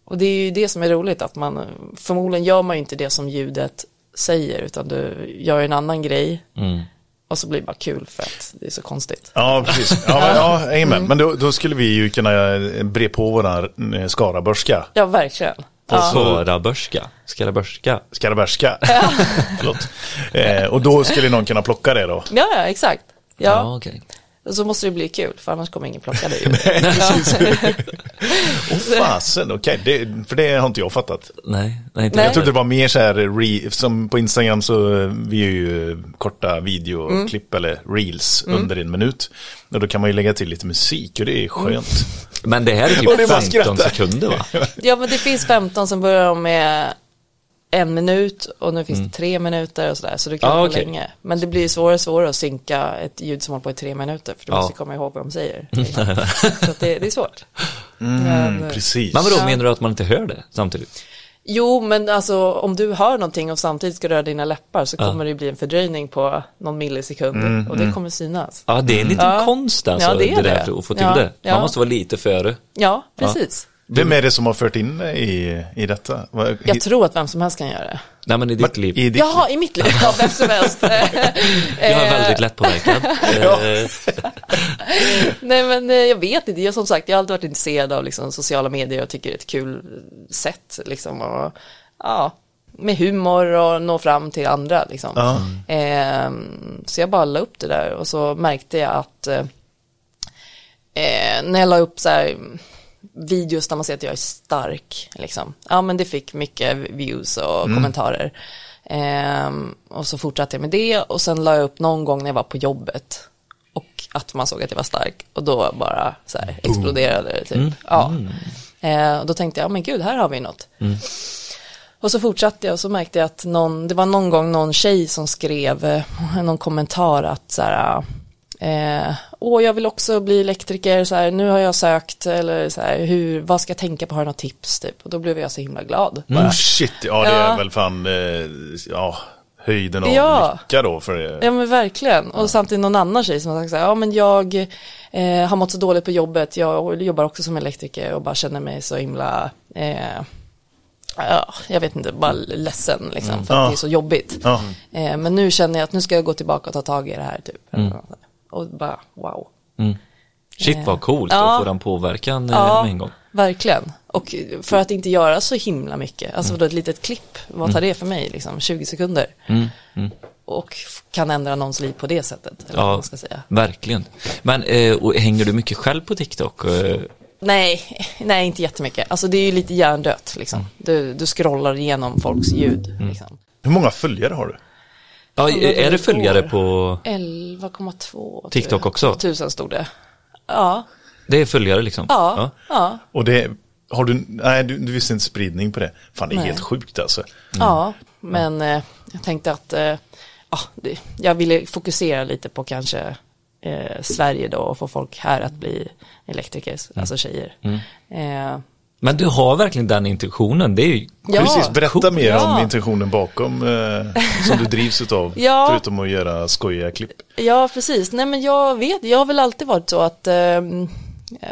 Speaker 5: Och det är ju det som är roligt, att man, förmodligen gör man ju inte det som ljudet säger, utan du gör en annan grej.
Speaker 2: Mm.
Speaker 5: Och så blir det bara kul för att det är så konstigt.
Speaker 1: Ja, precis. Ja, men, ja amen. Men då, då skulle vi ju kunna eh, bre på våran eh, skarabörska.
Speaker 5: Ja, verkligen.
Speaker 2: Och
Speaker 5: Ja.
Speaker 2: Skarabörska. Skarabörska.
Speaker 1: Skarabärska. [laughs] Förlåt. Eh, och då skulle någon kunna plocka det då.
Speaker 5: Ja, ja, exakt.
Speaker 2: Ja,
Speaker 5: Ja,
Speaker 2: okej.
Speaker 5: Så måste det bli kul, för annars kommer ingen plocka det. [laughs] [laughs]
Speaker 1: Åh fasen, okej. För det har inte jag fattat.
Speaker 2: Nej, nej inte
Speaker 5: Nej.
Speaker 1: Jag trodde det var mer så här, re, som på Instagram så eh, vi är ju eh, korta videoklipp eller reels under en minut. Och då kan man ju lägga till lite musik och det är skönt.
Speaker 2: Men det här är typ
Speaker 1: bara
Speaker 2: 15
Speaker 1: skratta.
Speaker 2: sekunder va?
Speaker 5: Ja, men det finns 15 som börjar med en minut och nu finns det tre minuter och sådär, så du kan
Speaker 2: Ah, okej.
Speaker 5: länge. Men det blir svårare och svårare att synka ett ljud som håller på i tre minuter, för du
Speaker 2: Ja.
Speaker 5: måste komma ihåg vad de säger. [laughs] så att det, det är svårt.
Speaker 1: Mm,
Speaker 5: Men,
Speaker 1: precis.
Speaker 2: Men vadå,
Speaker 5: Ja.
Speaker 2: menar du att man inte hör det samtidigt?
Speaker 5: jo, men alltså om du hör någonting och samtidigt ska röra dina läppar så
Speaker 2: Ja.
Speaker 5: kommer det bli en fördröjning på någon millisekund och det kommer synas.
Speaker 2: Ja, det är en liten
Speaker 5: Ja.
Speaker 2: konst alltså,
Speaker 5: Ja, det är
Speaker 2: det där att få till
Speaker 5: Ja,
Speaker 2: det. Man
Speaker 5: ja.
Speaker 2: måste vara lite före.
Speaker 5: Ja, precis.
Speaker 1: Vem är det som har fört in i, i detta?
Speaker 5: Jag tror att vem som helst kan göra det.
Speaker 2: Nej men i ditt liv.
Speaker 1: I ditt
Speaker 5: Jaha, i mitt liv, ja, vem som helst. [laughs]
Speaker 2: Jag är väldigt lättpåverkad. [laughs] [laughs]
Speaker 5: Nej men eh, jag vet inte, jag som sagt, jag har alltid varit intresserad av liksom, sociala medier och tycker det är ett kul sätt liksom och, ja, med humor och nå fram till andra liksom.
Speaker 1: Ja.
Speaker 5: Ehm, så jag bara la upp det där och så märkte jag att eh, eh, när jag la upp så här videos där man ser att jag är stark, liksom. ja men det fick mycket views och kommentarer. Ehm, och så fortsatte jag med det och sen la jag upp någon gång när jag var på jobbet och att man såg att jag var stark och då bara så här exploderade det typ. Ja. Eh, och då tänkte jag, men gud, här har vi något. Och så fortsatte jag och så märkte jag att någon, det var någon gång någon tjej som skrev eh, någon kommentar att så här, eh, åh jag vill också bli elektriker, så här, nu har jag sökt, eller så här, hur, vad ska jag tänka på, har du något tips typ? Och då blev jag så himla glad.
Speaker 1: Oh shit, ja det är
Speaker 5: Ja.
Speaker 1: väl fan, eh, ja, höjden av
Speaker 5: Ja.
Speaker 1: lycka då för det.
Speaker 5: Ja men verkligen. Och samtidigt någon annan tjej som har sagt så här, ja men jag eh, har mått så dåligt på jobbet, jag jobbar också som elektriker och bara känner mig så himla, eh, ja, jag vet inte, bara ledsen liksom, för att
Speaker 1: Ja.
Speaker 5: det är så jobbigt.
Speaker 1: Ja.
Speaker 5: Eh, men nu känner jag att nu ska jag gå tillbaka och ta tag i det här typ. Och bara, wow.
Speaker 2: Shit vad coolt
Speaker 5: Ja.
Speaker 2: att få den påverkan eh,
Speaker 5: Ja,
Speaker 2: med en gång.
Speaker 5: verkligen. Och för att inte göra så himla mycket, alltså
Speaker 2: Mm.
Speaker 5: då ett litet klipp, vad tar det för mig, liksom 20 sekunder? Och f- kan ändra någons liv på det sättet, eller vad
Speaker 2: Ja,
Speaker 5: man ska säga.
Speaker 2: verkligen. Men eh, och hänger du mycket själv på TikTok? Eh,
Speaker 5: Nej, [laughs] nej inte jättemycket. Alltså det är ju lite hjärndött liksom.
Speaker 2: Mm.
Speaker 5: Du, du scrollar igenom folks ljud liksom.
Speaker 1: Hur många följare har du?
Speaker 2: Ja, är det följare på
Speaker 5: 11,2
Speaker 2: TikTok också?
Speaker 5: Tusen stod det. Ja,
Speaker 2: Det är följare liksom?
Speaker 5: ja, ja,
Speaker 1: Och det, har du, nej du, du visste inte spridning på det. Fan det är
Speaker 5: Nej.
Speaker 1: helt sjukt alltså.
Speaker 5: ja. Men eh, jag tänkte att eh, ja, det, jag ville fokusera lite på kanske eh, Sverige då och få folk här att bli elektriker, alltså tjejer. Eh,
Speaker 2: Men du har verkligen den intentionen, det är ju
Speaker 5: ja,
Speaker 1: Precis, berätta
Speaker 2: cool.
Speaker 1: mer
Speaker 5: Ja.
Speaker 1: om intentionen bakom eh, som du drivs utav. [laughs]
Speaker 5: Ja.
Speaker 1: Förutom att göra skojiga klipp.
Speaker 5: Ja, precis. Nej, men jag vet, jag har väl alltid varit så att, eh,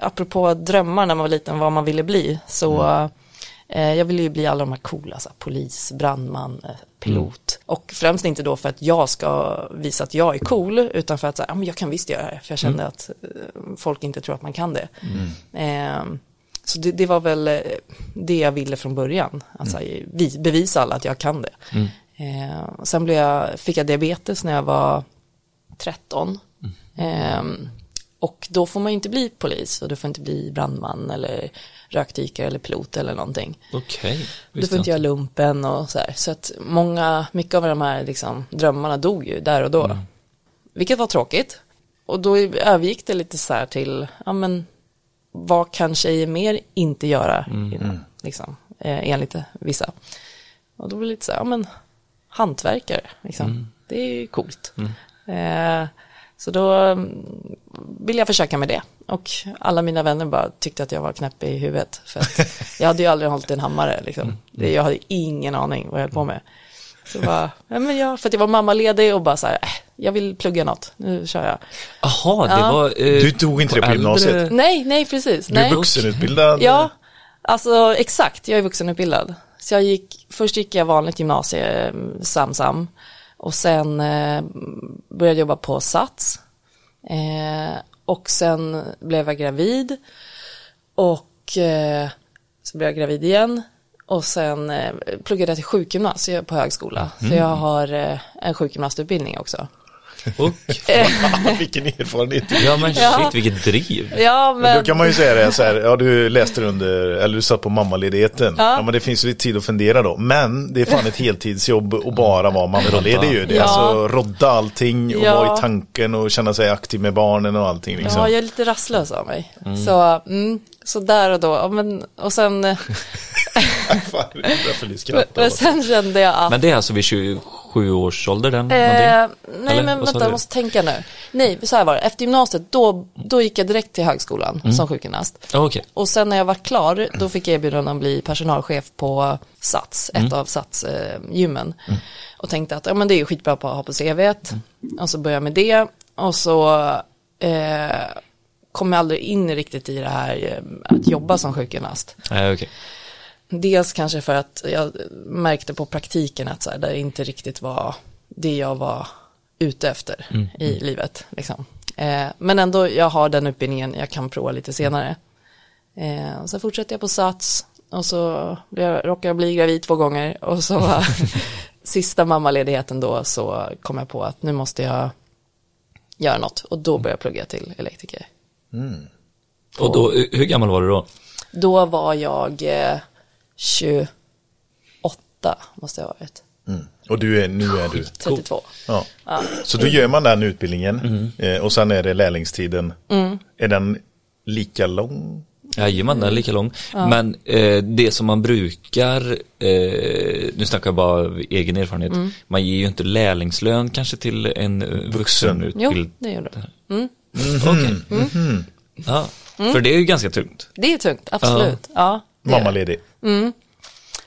Speaker 5: apropå drömmar när man var liten, vad man ville bli, så eh, jag ville ju bli alla de här coola, så här, polis, brandman, eh, pilot. Och främst inte då för att jag ska visa att jag är cool, utan för att så här, ja, men jag kan visst göra det, för jag kände att eh, folk inte tror att man kan det. Eh, så det, det var väl eh, det jag ville från början, alltså vi- bevisa alla att jag kan det. Eh, och sen blev jag, fick jag diabetes när jag var 13. Ehm, och då får man ju inte bli polis och du får inte bli brandman eller rökdykare eller pilot eller någonting.
Speaker 2: Okej.
Speaker 5: Du
Speaker 2: visste
Speaker 5: får inte göra lumpen och så här. Så att många, mycket av de här liksom, drömmarna dog ju där och då. Vilket var tråkigt. Och då övergick det lite så här till, ja men, vad kan tjejer mer inte göra? Innan, liksom, eh, enligt vissa. Och då blir det lite så här, ja men, hantverkare, liksom. Det är ju coolt. Eh, så då mm, vill jag försöka med det. Och alla mina vänner bara tyckte att jag var knäpp i huvudet. För [laughs] jag hade ju aldrig hållit en hammare liksom. Jag hade ingen aning vad jag höll på med. Så bara, ja, men jag, för att jag var mammaledig och bara så här, äh, jag vill plugga något, nu kör jag.
Speaker 2: Jaha, det
Speaker 5: Ja.
Speaker 2: var... eh,
Speaker 1: Du tog inte det på
Speaker 2: äldre-
Speaker 1: gymnasiet?
Speaker 5: Nej, nej precis.
Speaker 1: Du
Speaker 5: nej.
Speaker 1: är vuxenutbildad?
Speaker 5: Ja, alltså exakt, jag är vuxenutbildad. Så jag gick, först gick jag vanligt gymnasie, eh, SamSam. Och sen eh, började jobba på Sats. Eh, och sen blev jag gravid. Och eh, så blev jag gravid igen. Och sen eh, pluggade jag till sjukgymnast på högskola. Så jag har eh, en sjukgymnastutbildning också.
Speaker 2: Och, [laughs]
Speaker 1: Vilken erfarenhet.
Speaker 2: ja men shit, vilket driv.
Speaker 5: Ja, men...
Speaker 1: Då kan man ju säga det så här, ja du läste under, eller du satt på mammaledigheten. Ja.
Speaker 5: Ja.
Speaker 1: men det finns ju lite tid att fundera då. Men det är fan ett heltidsjobb att bara vara mammaledig ju. Det är
Speaker 5: Ja.
Speaker 1: alltså rodda allting och
Speaker 5: Ja.
Speaker 1: vara i tanken och känna sig aktiv med barnen och allting liksom.
Speaker 5: Ja, jag är lite rastlös av mig. Så, mm, så där och då, ja, men, och sen, [laughs] [laughs] men sen kände jag att
Speaker 2: Men det är alltså vid 27 års ålder den?
Speaker 5: Eh, nej
Speaker 2: Eller,
Speaker 5: men vänta, jag måste tänka nu. Nej, så här var det. Efter gymnasiet, då, då gick jag direkt till högskolan
Speaker 2: Mm.
Speaker 5: som sjukgymnast.
Speaker 2: Okej.
Speaker 5: Och sen när jag var klar, då fick jag erbjudande att bli personalchef på Sats, ett av Sats eh, gymmen. Och tänkte att ja, men det är ju skitbra på att ha på CVt. Och så började jag med det. Och så eh, kom jag aldrig in riktigt i det här eh, att jobba som sjukgymnast.
Speaker 2: Nej, okej.
Speaker 5: Dels kanske för att jag märkte på praktiken att så här, det inte riktigt var det jag var ute efter i livet. Liksom. Eh, men ändå, jag har den utbildningen, jag kan prova lite senare. Eh, och så fortsätter jag på Sats och så blev jag, bli gravid två gånger och så [laughs] sista mammaledigheten då så kom jag på att nu måste jag göra något och då började jag plugga till elektriker.
Speaker 2: Och då, hur gammal var du då?
Speaker 5: Då var jag eh, 28, måste jag ha varit.
Speaker 1: Och du är, nu är du.
Speaker 5: 32.
Speaker 1: Ja. Så då gör man den utbildningen eh, och sen är det lärlingstiden. Är den lika lång?
Speaker 2: Jajamän, den är lika lång. Men eh, det som man brukar, eh, nu snackar jag bara av egen erfarenhet, man ger ju inte lärlingslön kanske till en eh,
Speaker 5: Jo, det det.
Speaker 2: Okej. Ja, för det är ju ganska tungt.
Speaker 5: Det är tungt, absolut. Ja, det.
Speaker 1: Mammaledig.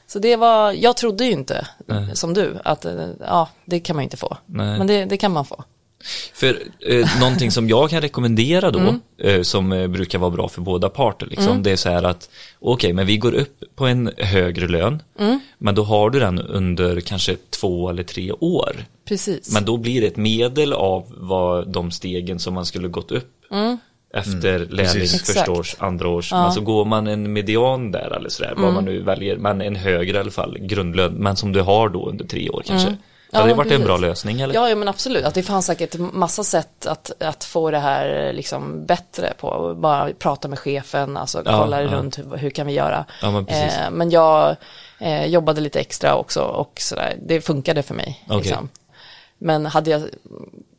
Speaker 5: Så det var, jag trodde ju inte, som du, att eh, ja, det kan man ju inte få.
Speaker 2: Nej.
Speaker 5: Men det, det kan man få.
Speaker 2: För eh, någonting som jag kan rekommendera då, eh, som eh, brukar vara bra för båda parter, liksom, det är så här att okej, men vi går upp på en högre lön, men då har du den under kanske två eller tre år.
Speaker 5: Precis.
Speaker 2: Men då blir det ett medel av vad de stegen som man skulle gått upp efter lärlings,
Speaker 1: Precis.
Speaker 2: första års, andra års. Men så går man en median där eller sådär, vad man nu väljer, men en högre i alla fall grundlön, men som du har då under tre år kanske.
Speaker 5: Ja,
Speaker 2: Hade det varit en bra lösning eller?
Speaker 5: Ja, ja, men absolut. Att det fanns säkert massa sätt att, att få det här liksom bättre på. Bara prata med chefen, alltså
Speaker 2: Ja,
Speaker 5: kolla
Speaker 2: ja.
Speaker 5: runt hur, hur kan vi göra.
Speaker 2: Ja, men precis.
Speaker 5: Eh, men jag eh, jobbade lite extra också och sådär. Det funkade för mig.
Speaker 2: Okej.
Speaker 5: Liksom. Men hade jag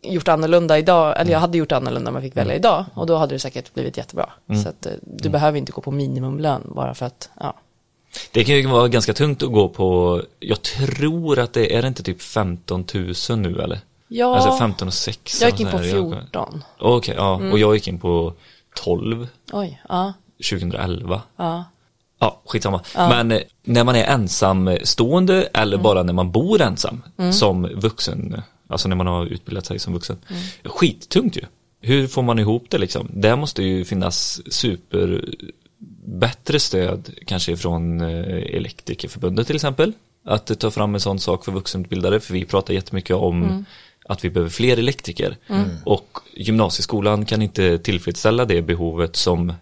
Speaker 5: gjort annorlunda idag, eller
Speaker 2: Mm.
Speaker 5: jag hade gjort annorlunda om jag fick välja idag, och då hade det säkert blivit jättebra.
Speaker 2: Mm.
Speaker 5: Så att eh, du behöver inte gå på minimumlön bara för att, ja.
Speaker 2: Det kan ju vara ganska tungt att gå på, jag tror att det är det inte typ 15 000 nu eller?
Speaker 5: Ja,
Speaker 2: Alltså 15 och 6.
Speaker 5: jag gick in på
Speaker 2: så här. Jag-
Speaker 5: 14.
Speaker 2: Okej, ja. Och jag gick in på 12,
Speaker 5: Oj, ja,
Speaker 2: 2011.
Speaker 5: ja.
Speaker 2: Ja, skitsamma. Men eh, när man är ensamstående eller
Speaker 5: Mm.
Speaker 2: bara när man bor ensam som vuxen, alltså när man har utbildat sig som vuxen.
Speaker 5: Mm.
Speaker 2: Skittungt ju. Hur får man ihop det liksom? Där måste ju finnas super bättre stöd kanske från eh, Elektrikerförbundet till exempel. Att ta fram en sån sak för vuxenutbildade, för vi pratar jättemycket om
Speaker 5: Mm.
Speaker 2: att vi behöver fler elektriker. Och gymnasieskolan kan inte tillfredsställa det behovet som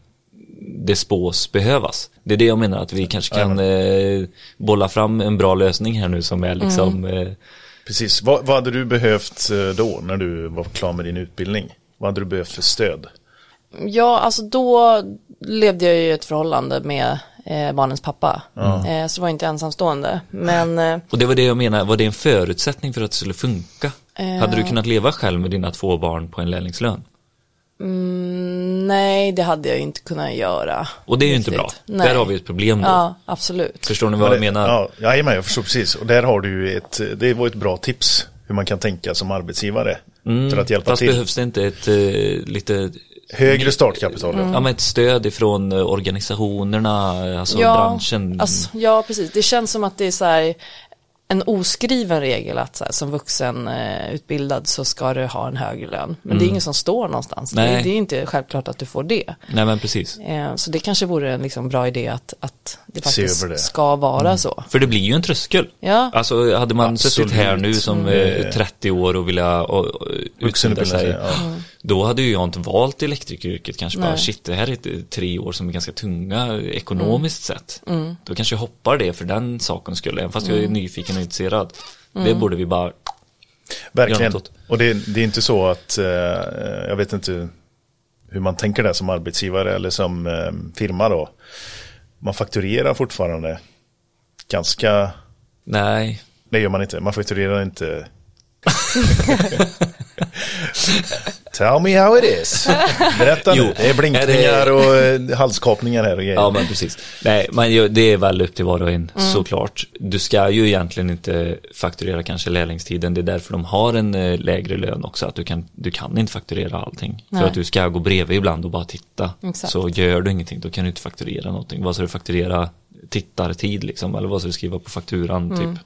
Speaker 2: det spås behövas. Det är det jag menar att vi kanske kan eh, bolla fram en bra lösning här nu som är liksom eh,
Speaker 1: Precis. Vad, vad hade du behövt eh, då när du var klar med din utbildning? Vad hade du behövt för stöd?
Speaker 5: Ja, alltså då levde jag ju i ett förhållande med eh, barnens pappa. Eh, så var jag inte ensamstående. Men eh,
Speaker 2: Och det var det jag menar, var det en förutsättning för att det skulle funka?
Speaker 5: Eh.
Speaker 2: Hade du kunnat leva själv med dina två barn på en lärlingslön?
Speaker 5: nej, det hade jag inte kunnat göra.
Speaker 2: Och det är ju inte
Speaker 5: riktigt.
Speaker 2: bra.
Speaker 5: Nej.
Speaker 2: Där har vi ett problem då.
Speaker 5: Ja, absolut.
Speaker 2: Förstår ni vad jag menar?
Speaker 1: Ja, jajamän, jag förstår precis. Och där har du ju ett, det var ett bra tips hur man kan tänka som arbetsgivare. För att hjälpa
Speaker 2: Fast
Speaker 1: till.
Speaker 2: behövs det inte ett eh, lite
Speaker 1: Högre startkapital.
Speaker 5: Mm.
Speaker 1: ja.
Speaker 2: Ja men ett stöd ifrån eh, organisationerna, eh, alltså branschen.
Speaker 5: Alltså, ja, precis. Det känns som att det är så här en oskriven regel att så här, som vuxen eh, utbildad så ska du ha en högre lön. Men det är ingen som står någonstans. Det,
Speaker 2: Nej.
Speaker 5: det är inte självklart att du får det.
Speaker 2: Nej men precis.
Speaker 5: Eh, så det kanske vore en liksom, bra idé att, att det faktiskt
Speaker 1: det.
Speaker 5: ska vara så.
Speaker 2: För det blir ju en tröskel.
Speaker 5: Ja.
Speaker 2: Alltså hade man suttit
Speaker 1: Absolut.
Speaker 2: här nu som eh, 30 år och ville och, och, utbilda sig.
Speaker 1: sig, ja.
Speaker 2: Då hade ju jag inte valt elektrikeryrket kanske bara
Speaker 5: Nej.
Speaker 2: shit det här är ett, tre år som är ganska tunga ekonomiskt
Speaker 5: Mm.
Speaker 2: sett. Då kanske jag hoppar det för den sakens skull, även fast
Speaker 5: Mm.
Speaker 2: jag är nyfiken och intresserad. Det borde vi bara,
Speaker 1: Verkligen. Och det, det är inte så att, eh, jag vet inte hur man tänker där som arbetsgivare eller som eh, firma då. Man fakturerar fortfarande ganska,
Speaker 2: nej,
Speaker 1: det gör man inte, man fakturerar inte. [laughs] [laughs] Tell me how it is. Berätta nu.
Speaker 2: Jo,
Speaker 1: Det är blinkningar
Speaker 2: det-
Speaker 1: och eh, halskapningar här och grejer.
Speaker 2: Ja men precis. Nej men det är väl upp till var och en
Speaker 5: Mm.
Speaker 2: såklart. Du ska ju egentligen inte fakturera kanske lärlingstiden. Det är därför de har en eh, lägre lön också. Att du kan, du kan inte fakturera allting.
Speaker 5: Nej.
Speaker 2: För att du ska gå bredvid ibland och bara titta.
Speaker 5: Exakt.
Speaker 2: Så gör du ingenting då kan du inte fakturera någonting. Vad ska du fakturera tittartid liksom? Eller vad ska du skriva på fakturan typ?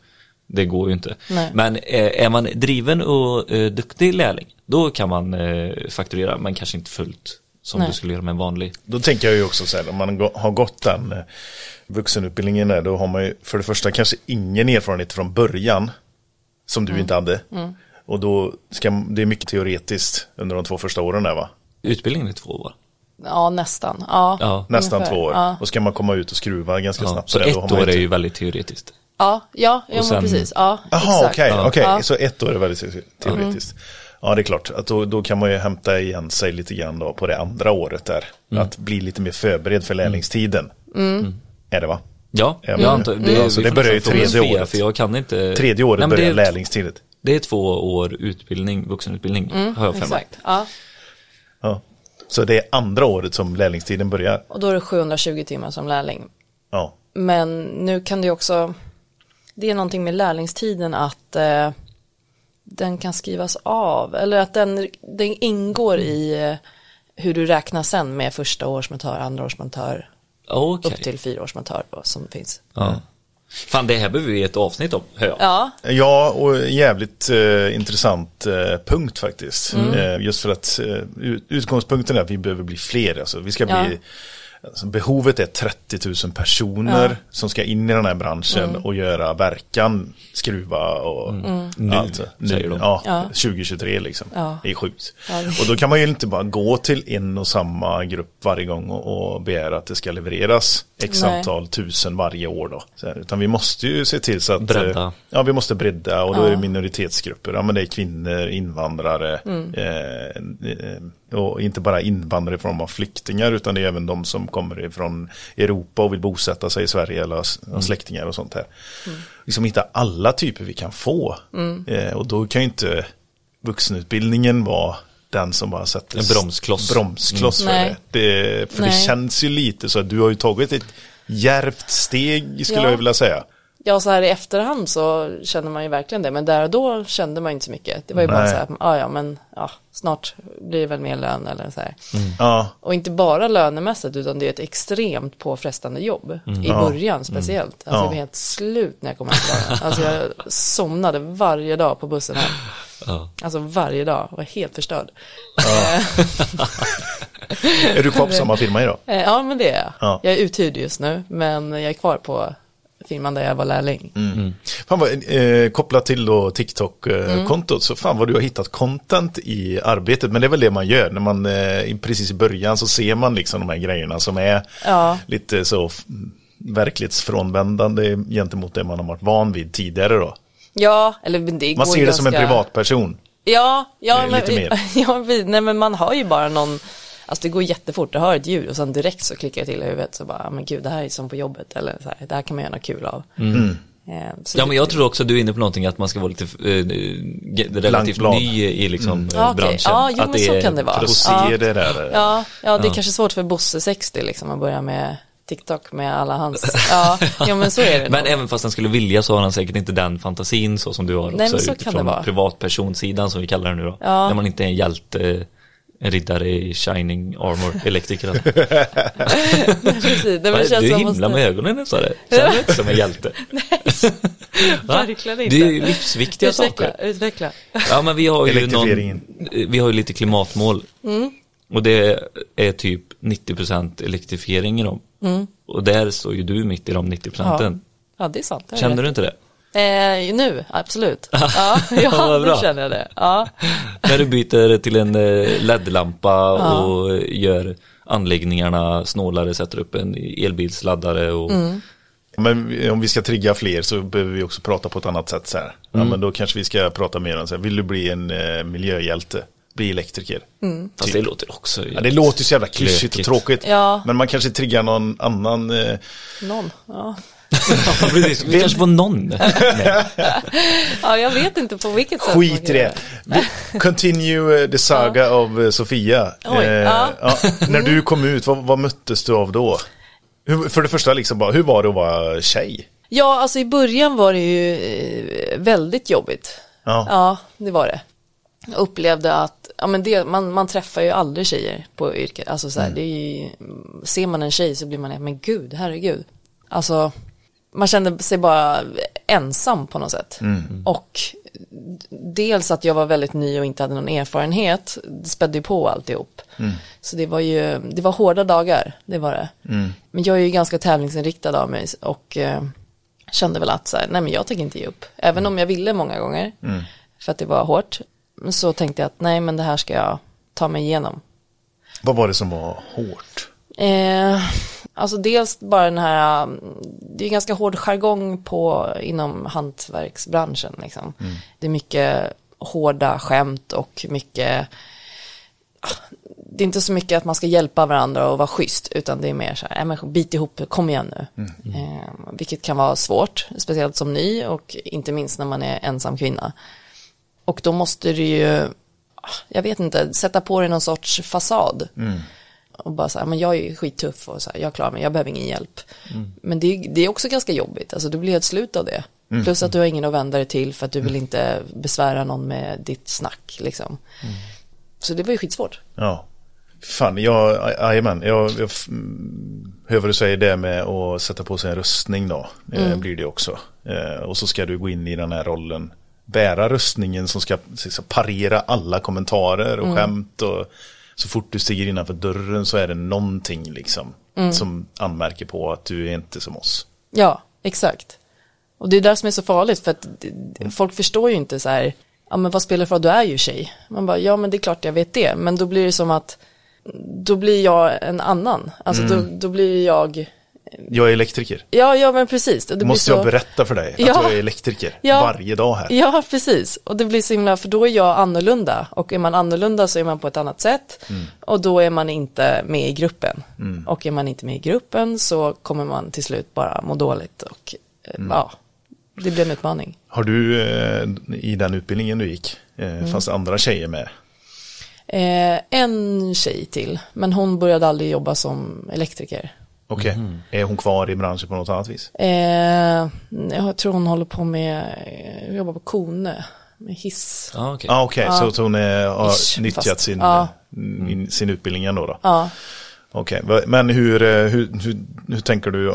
Speaker 2: Det går ju inte.
Speaker 5: Mm. Nej.
Speaker 2: Men eh, är man driven och eh, duktig lärling, då kan man eh, fakturera, men kanske inte fullt som
Speaker 5: Nej.
Speaker 2: du skulle göra med en vanlig.
Speaker 1: Då tänker jag ju också så här, om man har gått den vuxenutbildningen där, då har man ju för det första kanske ingen erfarenhet från början, som
Speaker 5: Mm.
Speaker 1: du inte hade. Och då ska, det är mycket teoretiskt under de två första åren där va?
Speaker 2: Utbildningen är två år.
Speaker 5: Ja, nästan. Ja,
Speaker 2: Ja.
Speaker 1: Nästan
Speaker 5: ungefär.
Speaker 1: två år.
Speaker 5: Ja,
Speaker 1: Och ska man komma ut och skruva ganska
Speaker 2: Ja,
Speaker 1: snabbt.
Speaker 2: så
Speaker 1: det,
Speaker 2: ett
Speaker 1: då har man
Speaker 2: år
Speaker 1: inte-
Speaker 2: är ju väldigt teoretiskt.
Speaker 5: Ja, ja, ja
Speaker 2: sen-
Speaker 5: precis. Ja,
Speaker 1: Jaha,
Speaker 5: exakt.
Speaker 1: okej,
Speaker 2: Ja.
Speaker 1: okej.
Speaker 5: Ja.
Speaker 1: Så ett år är väldigt te- teoretiskt. Ja, det är klart. Att då, då kan man ju hämta igen sig lite grann då på det andra året där.
Speaker 2: Mm.
Speaker 1: Att bli lite mer förberedd för lärlingstiden. Är det va?
Speaker 2: Ja,
Speaker 1: Ja,
Speaker 2: jag antar, det,
Speaker 1: Ja, så det börjar ju
Speaker 2: fråga
Speaker 1: tredje året.
Speaker 2: För jag kan inte.
Speaker 1: Tredje året
Speaker 2: Nej,
Speaker 1: börjar
Speaker 2: det är,
Speaker 1: lärlingstiden.
Speaker 2: Det är två år utbildning, vuxenutbildning, har jag för mig.
Speaker 5: Exakt. Ja.
Speaker 1: Ja. Så det är andra året som lärlingstiden börjar.
Speaker 5: Och då är det 720 timmar som lärling.
Speaker 1: Ja.
Speaker 5: Men nu kan det också, det är någonting med lärlingstiden att eh, den kan skrivas av. Eller att den, den ingår i eh, hur du räknar sen med första årsmontör, andra årsmontör,
Speaker 2: Okej.
Speaker 5: upp till fyra årsmontör då, som finns.
Speaker 2: Ja. Fan, det här behöver vi ett avsnitt om, hör jag.
Speaker 5: Ja,
Speaker 1: Ja, och jävligt eh, intressant eh, punkt faktiskt.
Speaker 5: Mm.
Speaker 1: Eh, just för att eh, ut- utgångspunkten är att vi behöver bli fler. Alltså, vi ska
Speaker 5: Ja.
Speaker 1: bli, alltså, behovet är 30 000 personer
Speaker 5: Ja. Mm.
Speaker 1: som ska in i den här branschen och göra verkan, skruva och
Speaker 2: Nu,
Speaker 1: allt.
Speaker 2: säger de.
Speaker 1: Ja,
Speaker 5: Ja.
Speaker 1: 2023 liksom.
Speaker 5: Ja.
Speaker 1: Det är sjukt. Och då kan man ju inte bara gå till en och samma grupp varje gång och, och begära att det ska levereras x
Speaker 5: Nej.
Speaker 1: antal tusen varje år då. Så här, utan vi måste ju se till så att
Speaker 2: Bredda.
Speaker 1: eh, Ja, vi måste bredda och då
Speaker 5: Ja.
Speaker 1: är det minoritetsgrupper. Ja, men det är kvinnor, invandrare.
Speaker 5: Mm.
Speaker 1: Eh, eh, och inte bara invandrare i form av flyktingar utan det är även de som kommer ifrån Europa och vill bosätta sig i Sverige eller har
Speaker 2: Mm.
Speaker 1: släktingar och sånt här.
Speaker 5: Mm.
Speaker 1: Liksom hitta alla typer vi kan få. Eh, och då kan ju inte vuxenutbildningen vara den som bara sätter
Speaker 2: En bromskloss.
Speaker 1: bromskloss för
Speaker 5: Nej.
Speaker 1: det. det. För det
Speaker 5: Nej.
Speaker 1: känns ju lite så att du har ju tagit ett djärvt steg skulle
Speaker 5: Ja.
Speaker 1: jag vilja säga.
Speaker 5: Ja, så här i efterhand så känner man ju verkligen det. Men där och då kände man ju inte så mycket. Det var ju bara
Speaker 1: Nej.
Speaker 5: så här, ja, ja, men ja, snart blir det väl mer lön eller så här.
Speaker 1: Ja,
Speaker 5: Och inte bara lönemässigt utan det är ett extremt påfrestande jobb. I
Speaker 1: Ja.
Speaker 5: början speciellt. Alltså
Speaker 1: Ja.
Speaker 5: jag var helt slut när jag kom hem. Alltså jag somnade varje dag på bussen hem.
Speaker 2: Ja.
Speaker 5: Alltså varje dag, var helt förstörd. [laughs]
Speaker 1: är du kvar på samma firma idag?
Speaker 5: Eh, Ja men det är jag.
Speaker 1: Ja.
Speaker 5: Jag är uthyrd just nu men jag är kvar på firman där jag var lärling.
Speaker 1: Fan vad, eh, kopplat till då
Speaker 5: Mm.
Speaker 1: TikTok-kontot så fan vad du har hittat content i arbetet. Men det är väl det man gör när man eh, i- precis i början så ser man liksom de här grejerna som är
Speaker 5: Ja.
Speaker 1: lite så verklighetsfrånvändande gentemot det man har varit van vid tidigare då.
Speaker 5: Ja, eller det
Speaker 1: Man ser det som en
Speaker 5: ganska-
Speaker 1: privatperson.
Speaker 5: Ja, ja, men, [laughs] ja vi- nej, men man har ju bara någon, alltså det går jättefort, jag hör ett ljud och sen direkt så klickar det till i huvudet så bara, men gud det här är som på jobbet eller så här, det här kan man göra något kul av.
Speaker 1: Mm.
Speaker 5: Eh, så
Speaker 2: Ja
Speaker 5: det-
Speaker 2: men jag tror också att du är inne på någonting att man ska vara lite eh, relativt ny i liksom eh,
Speaker 5: Ja, okej.
Speaker 2: branschen.
Speaker 5: Ja, jo,
Speaker 2: att
Speaker 5: men så kan det vara.
Speaker 1: För att se
Speaker 5: Ja.
Speaker 1: det där.
Speaker 5: Ja, ja det är kanske svårt för Bosse 60 liksom att börja med TikTok med alla hans, ja, ja men så är det [laughs]
Speaker 2: Men
Speaker 5: nog.
Speaker 2: även fast han skulle vilja så har han säkert inte den fantasin så som du har
Speaker 5: Nej,
Speaker 2: också
Speaker 5: det
Speaker 2: utifrån
Speaker 5: vara.
Speaker 2: privatpersonsidan som vi kallar det nu då.
Speaker 5: Ja.
Speaker 2: När man inte är en hjälte, en riddare i shining armor, elektriker. [laughs] alltså.
Speaker 5: Precis, det
Speaker 2: du himlar
Speaker 5: måste-
Speaker 2: med ögonen sa det. Känner du inte som en hjälte? [laughs] Va?
Speaker 5: Verkligen inte.
Speaker 2: Det är ju livsviktiga
Speaker 5: Utveckla,
Speaker 2: saker.
Speaker 5: utveckla.
Speaker 2: Ja men vi har ju någon, vi har ju lite klimatmål.
Speaker 5: Mm.
Speaker 2: Och det är typ 90% elektrifiering i dem. Och där står ju du mitt i de 90
Speaker 5: Ja.
Speaker 2: procenten.
Speaker 5: ja, det är sant. det
Speaker 2: Känner du inte det?
Speaker 5: Eh, nu, absolut. [laughs] Ja, ja nu känner jag det. Ja. [laughs]
Speaker 2: När du byter till en eh, LED-lampa och gör anläggningarna snålare, sätter upp en elbilsladdare och
Speaker 5: Mm.
Speaker 1: Men om vi ska trigga fler så behöver vi också prata på ett annat sätt så här. Ja,
Speaker 2: Mm.
Speaker 1: men då kanske vi ska prata mer om så här, vill du bli en eh, miljöhjälte? Bli elektriker?
Speaker 2: Fast det låter också
Speaker 1: Ja, det låter ju så jävla klyschigt och tråkigt.
Speaker 5: Ja.
Speaker 1: Men man kanske triggar någon annan. Eh,
Speaker 5: Någon, ja.
Speaker 2: Ja, precis. Vi kanske får någon. [laughs]
Speaker 5: Ja, jag vet inte på vilket sätt.
Speaker 1: skit i det. Continue eh, the saga av eh, Sofia.
Speaker 5: Oj, ja.
Speaker 1: När du kom ut, vad, vad möttes du av då? Hur, för det första, liksom bara, hur var det att vara tjej?
Speaker 5: Ja, alltså i början var det ju eh, väldigt jobbigt.
Speaker 1: Ja.
Speaker 5: Ja, det var det. Jag upplevde att, ja men det, man, man träffar ju aldrig tjejer på yrket. Alltså så här, det är ju, ser man en tjej så blir man, men gud, herregud. Alltså, man kände sig bara ensam på något sätt. Och dels att jag var väldigt ny och inte hade någon erfarenhet, det spädde ju på alltihop. Så det var ju, det var hårda dagar, det var det. Men jag är ju ganska tävlingsinriktad av mig och eh, kände väl att så här, nej men jag tänker inte ge upp. Även om jag ville många gånger, för att det var hårt, så tänkte jag att nej men det här ska jag ta mig igenom.
Speaker 1: Vad var det som var hårt?
Speaker 5: Eh, alltså dels bara den här, um, det är ganska hård jargong på, inom hantverksbranschen liksom. Det är mycket hårda skämt och mycket, ah, det är inte så mycket att man ska hjälpa varandra och vara schysst, utan det är mer så här, "Nej, men bit ihop, kom igen nu. Eh, vilket kan vara svårt, speciellt som ny och inte minst när man är ensam kvinna. Och då måste du ju, ah, jag vet inte, sätta på dig någon sorts fasad. Och bara så här, men jag är ju skittuff och så här, jag klarar mig, jag behöver ingen hjälp. Men det, är- det är också ganska jobbigt, alltså du blir helt slut av det. Plus att du har ingen att vända dig till för att du vill inte besvära någon med ditt snack liksom. Så det var ju skitsvårt.
Speaker 1: Ja. Fan, jag, jajamän, jag, jag mm, hör vad du säger det med att sätta på sig en rustning då. Eh, blir det också. Eh, och så ska du gå in i den här rollen. Bära rustningen som ska liksom, parera alla kommentarer och skämt. Och så fort du stiger innanför dörren så är det någonting liksom. Som anmärker på att du är inte som oss.
Speaker 5: Ja, exakt. Och det är det som är så farligt för att det- folk förstår ju inte så här, ja men vad spelar det för roll, du är ju tjej. Man bara, ja men det är klart jag vet det, men då blir det som att, då blir jag en annan. Alltså då, då blir jag,
Speaker 1: Jag är elektriker.
Speaker 5: ja ja men precis. Det
Speaker 1: Måste
Speaker 5: så...
Speaker 1: jag berätta för dig att
Speaker 5: Ja.
Speaker 1: jag är elektriker
Speaker 5: Ja.
Speaker 1: varje dag här.
Speaker 5: Ja, precis. Och det blir så himla, för då är jag annorlunda. Och är man annorlunda så är man på ett annat sätt. Och då är man inte med i gruppen. Och är man inte med i gruppen så kommer man till slut bara må dåligt. Och eh, ja, det blir en utmaning.
Speaker 1: Har du eh, i den utbildningen du gick, eh, fanns det andra tjejer med?
Speaker 5: En tjej till, men hon började aldrig jobba som elektriker.
Speaker 1: Okej, är hon kvar i branschen på något annat vis?
Speaker 5: Eh, jag tror hon håller på med, eh, jobbar på Kone, med hiss.
Speaker 2: Ja, okej.
Speaker 1: Ja, ah, okej, så att hon är, har
Speaker 5: Ish,
Speaker 1: nyttjat
Speaker 5: fast-
Speaker 1: sin, mm, sin utbildning ändå då?
Speaker 5: Ja,
Speaker 1: Okej, men hur, eh, hur, hur, hur tänker du?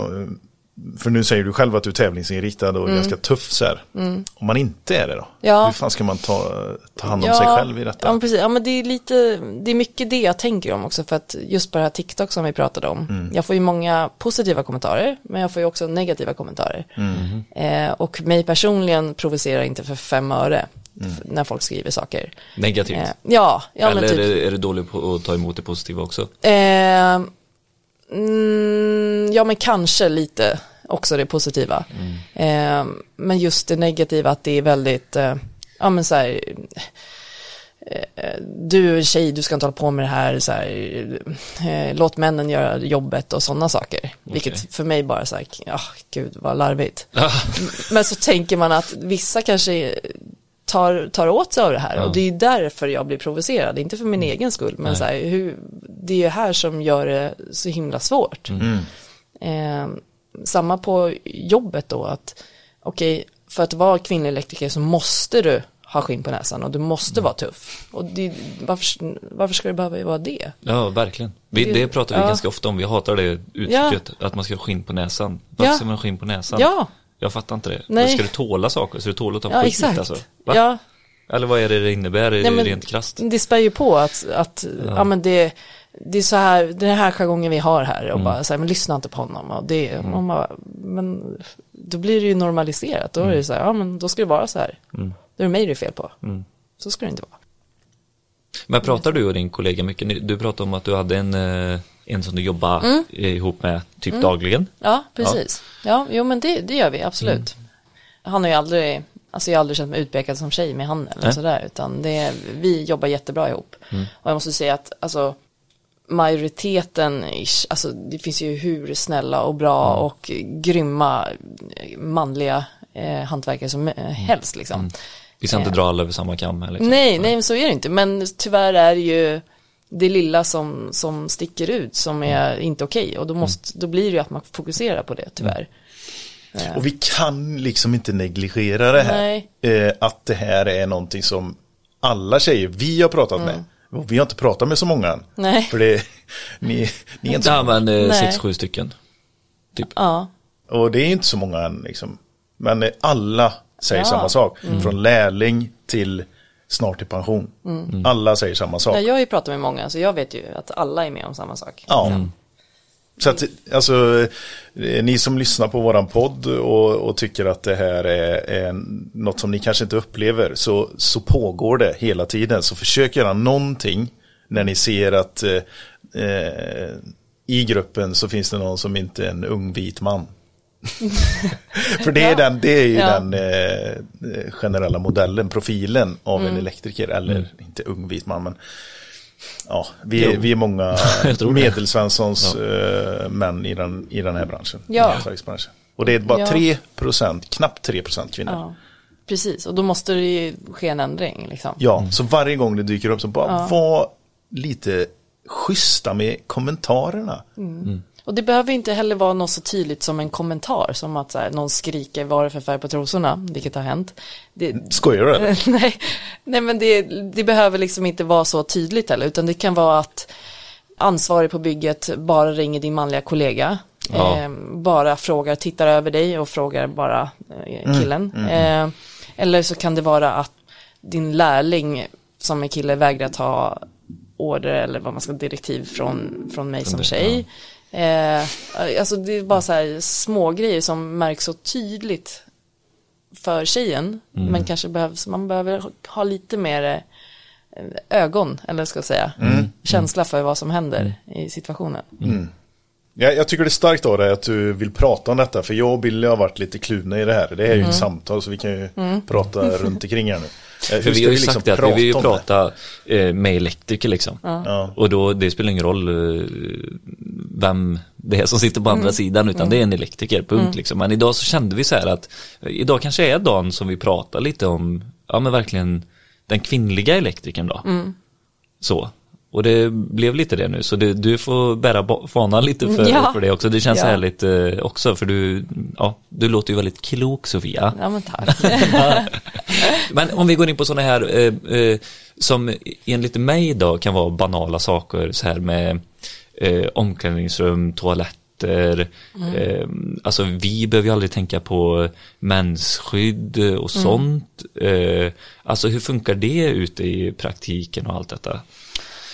Speaker 1: För nu säger du själv att du är tävlingsinriktad och ganska tuff så här. Om man inte är det då?
Speaker 5: Mm. Ja.
Speaker 1: Hur fan ska man ta, ta hand om sig själv i detta?
Speaker 5: Ja, men precis. Ja, men det är lite, det är mycket det jag tänker om också för att just på det här TikTok som vi pratade om.
Speaker 1: Mm.
Speaker 5: Jag får ju många positiva kommentarer, men jag får ju också negativa kommentarer.
Speaker 1: Mm.
Speaker 5: Eh, och mig personligen provocerar inte för fem öre
Speaker 1: Mm.
Speaker 5: när folk skriver saker.
Speaker 2: Negativt.
Speaker 5: Eh, ja, ja
Speaker 2: Eller
Speaker 5: men typ.
Speaker 2: är du dålig på att ta emot det positiva också?
Speaker 5: Eh, mm, ja men kanske lite. också det positiva. Eh, men just det negativa att det är väldigt, eh, ja men så här, eh, du är en tjej, du ska inte hålla på med det här, så här eh, låt männen göra jobbet och sådana saker. Vilket för mig bara så här, ja gud vad larvigt. Men så tänker man att vissa kanske tar, tar åt sig av det här och det är därför jag blir provocerad, inte för min egen skull, men så här, hur, det är ju här som gör det så himla svårt. Eh, samma på jobbet då, att okej, för att vara kvinnlig elektriker så måste du ha skinn på näsan och du måste vara tuff. Och det, varför, varför ska det behöva vara det?
Speaker 2: Ja, verkligen. Vi,
Speaker 5: Det-
Speaker 2: det pratar vi
Speaker 5: ja.
Speaker 2: ganska ofta om. Vi hatar det uttrycket, att man ska ha skinn på näsan. Varför
Speaker 5: Ja.
Speaker 2: ska man ha skinn på näsan?
Speaker 5: Ja,
Speaker 2: Jag fattar inte det.
Speaker 5: Nej.
Speaker 2: Ska du tåla saker? Ska du tåla att ta
Speaker 5: ja
Speaker 2: skit
Speaker 5: exakt.
Speaker 2: alltså? Va?
Speaker 5: Ja,
Speaker 2: Eller vad är det det innebär
Speaker 5: Nej, men-
Speaker 2: rent krasst?
Speaker 5: det spär ju på att, att ja. men det, det är så här, den här jargongen vi har här och bara så här, men lyssna inte på honom och det, och man bara, men då blir det ju normaliserat, då är det så här, ja men då ska det vara så här, då är det mig det är fel på, så ska det inte vara.
Speaker 2: Men pratar du och din kollega mycket? Du pratade om att du hade en, eh, en som du jobbade
Speaker 5: Mm.
Speaker 2: ihop med typ dagligen.
Speaker 5: Ja, precis. Ja, jo men det, det gör vi absolut. Han har ju aldrig, alltså jag har aldrig känt mig utpekad som tjej med han eller sådär, utan det, vi jobbar jättebra ihop. Och jag måste säga att, alltså, majoriteten, ish, alltså det finns ju hur snälla och bra och grymma eh, manliga eh, hantverkare som eh, helst liksom.
Speaker 2: Vi ska inte dra alla över samma kam liksom.
Speaker 5: Nej, nej, men så är det inte. Men tyvärr är det ju det lilla som, som sticker ut som är inte okej. Och då, måste, då blir det ju att man fokuserar på det, tyvärr.
Speaker 1: Och vi kan liksom inte negligera det här. Eh, att det här är någonting som alla tjejer vi har pratat med. Och vi har inte pratat med så många än.
Speaker 5: Mm. Nej.
Speaker 1: För det, ni, ni är inte så
Speaker 2: Ja, men eh,
Speaker 5: Nej.
Speaker 2: sex, sju stycken. Typ.
Speaker 5: Ja,
Speaker 1: Och det är inte så många än liksom. Men eh, alla säger
Speaker 5: Ja.
Speaker 1: samma sak. Från lärling till snart i pension. Alla säger samma sak.
Speaker 5: Ja, jag har ju pratat med många, så jag vet ju att alla är med om samma sak.
Speaker 1: Ja. Så att, alltså, eh, ni som lyssnar på våran podd och, och tycker att det här är, är något som ni kanske inte upplever, så, så pågår det hela tiden. Så försök göra någonting när ni ser att eh, eh, i gruppen så finns det någon som inte är en ung vit man. [laughs] För det är,
Speaker 5: Ja.
Speaker 1: den, det är ju
Speaker 5: Ja.
Speaker 1: den eh, generella modellen, profilen av
Speaker 5: Mm.
Speaker 1: en elektriker, eller inte ung vit man, men ja, vi, är- vi är många [laughs] medelsvenssons eh, män i den, i den här branschen.
Speaker 5: Ja.
Speaker 1: i hantverksbranschen. Och det är bara
Speaker 5: Ja.
Speaker 1: 3%, knappt 3% kvinnor. Ja.
Speaker 5: Ja, precis. Och då måste det ju ske en ändring, liksom.
Speaker 1: så varje gång det dyker upp så bara
Speaker 5: Ja.
Speaker 1: var lite schyssta med kommentarerna.
Speaker 5: Och det behöver inte heller vara något så tydligt som en kommentar, som att här, någon skriker vad är det för färg på trosorna, vilket har hänt. Det,
Speaker 1: Skojar du eller? [laughs]
Speaker 5: nej, nej, men det, det behöver liksom inte vara så tydligt heller, utan det kan vara att ansvarig på bygget bara ringer din manliga kollega,
Speaker 2: Ja.
Speaker 5: eh, bara frågar, tittar över dig och frågar bara eh, killen. Eh, eller så kan det vara att din lärling som är kille vägrar ta order eller vad man ska direktiv från, från mig som tjej. Eh, alltså det är bara så här små grejer som märks så tydligt för tjejen. Men kanske behövs, man behöver ha lite mer eh, ögon, eller ska jag säga, känsla för vad som händer i situationen.
Speaker 1: Ja, jag tycker det är starkt av dig att du vill prata om detta, för jag och Billy har varit lite kluvna i det här. Det här är ju
Speaker 5: Mm.
Speaker 1: ett samtal så vi kan ju prata [laughs] runt omkring här nu. Eh,
Speaker 2: För vi har ju
Speaker 1: liksom
Speaker 2: sagt det att vi vill ju prata eh, med elektriker liksom.
Speaker 1: Ja.
Speaker 2: Och då, det spelar ingen roll eh, vem det är som sitter på
Speaker 5: Mm.
Speaker 2: andra sidan, utan det är en elektriker, punkt liksom. Men idag så kände vi så här att, eh, idag kanske är dagen som vi pratar lite om, ja men verkligen den kvinnliga elektrikern då.
Speaker 5: Mm.
Speaker 2: Så. Och det blev lite det nu, så det, du får bära fanan lite för,
Speaker 5: Ja.
Speaker 2: för det också. Det känns
Speaker 5: Ja.
Speaker 2: härligt eh, också, för du, ja, du låter ju väldigt klok Sofia.
Speaker 5: Ja men tack. [laughs]
Speaker 2: Men om vi går in på sådana här eh, eh, som enligt mig då kan vara banala saker så här med eh, omklädningsrum, toaletter. Eh, alltså vi behöver ju aldrig tänka på mensskydd och sånt. Eh, alltså hur funkar det ute i praktiken och allt detta?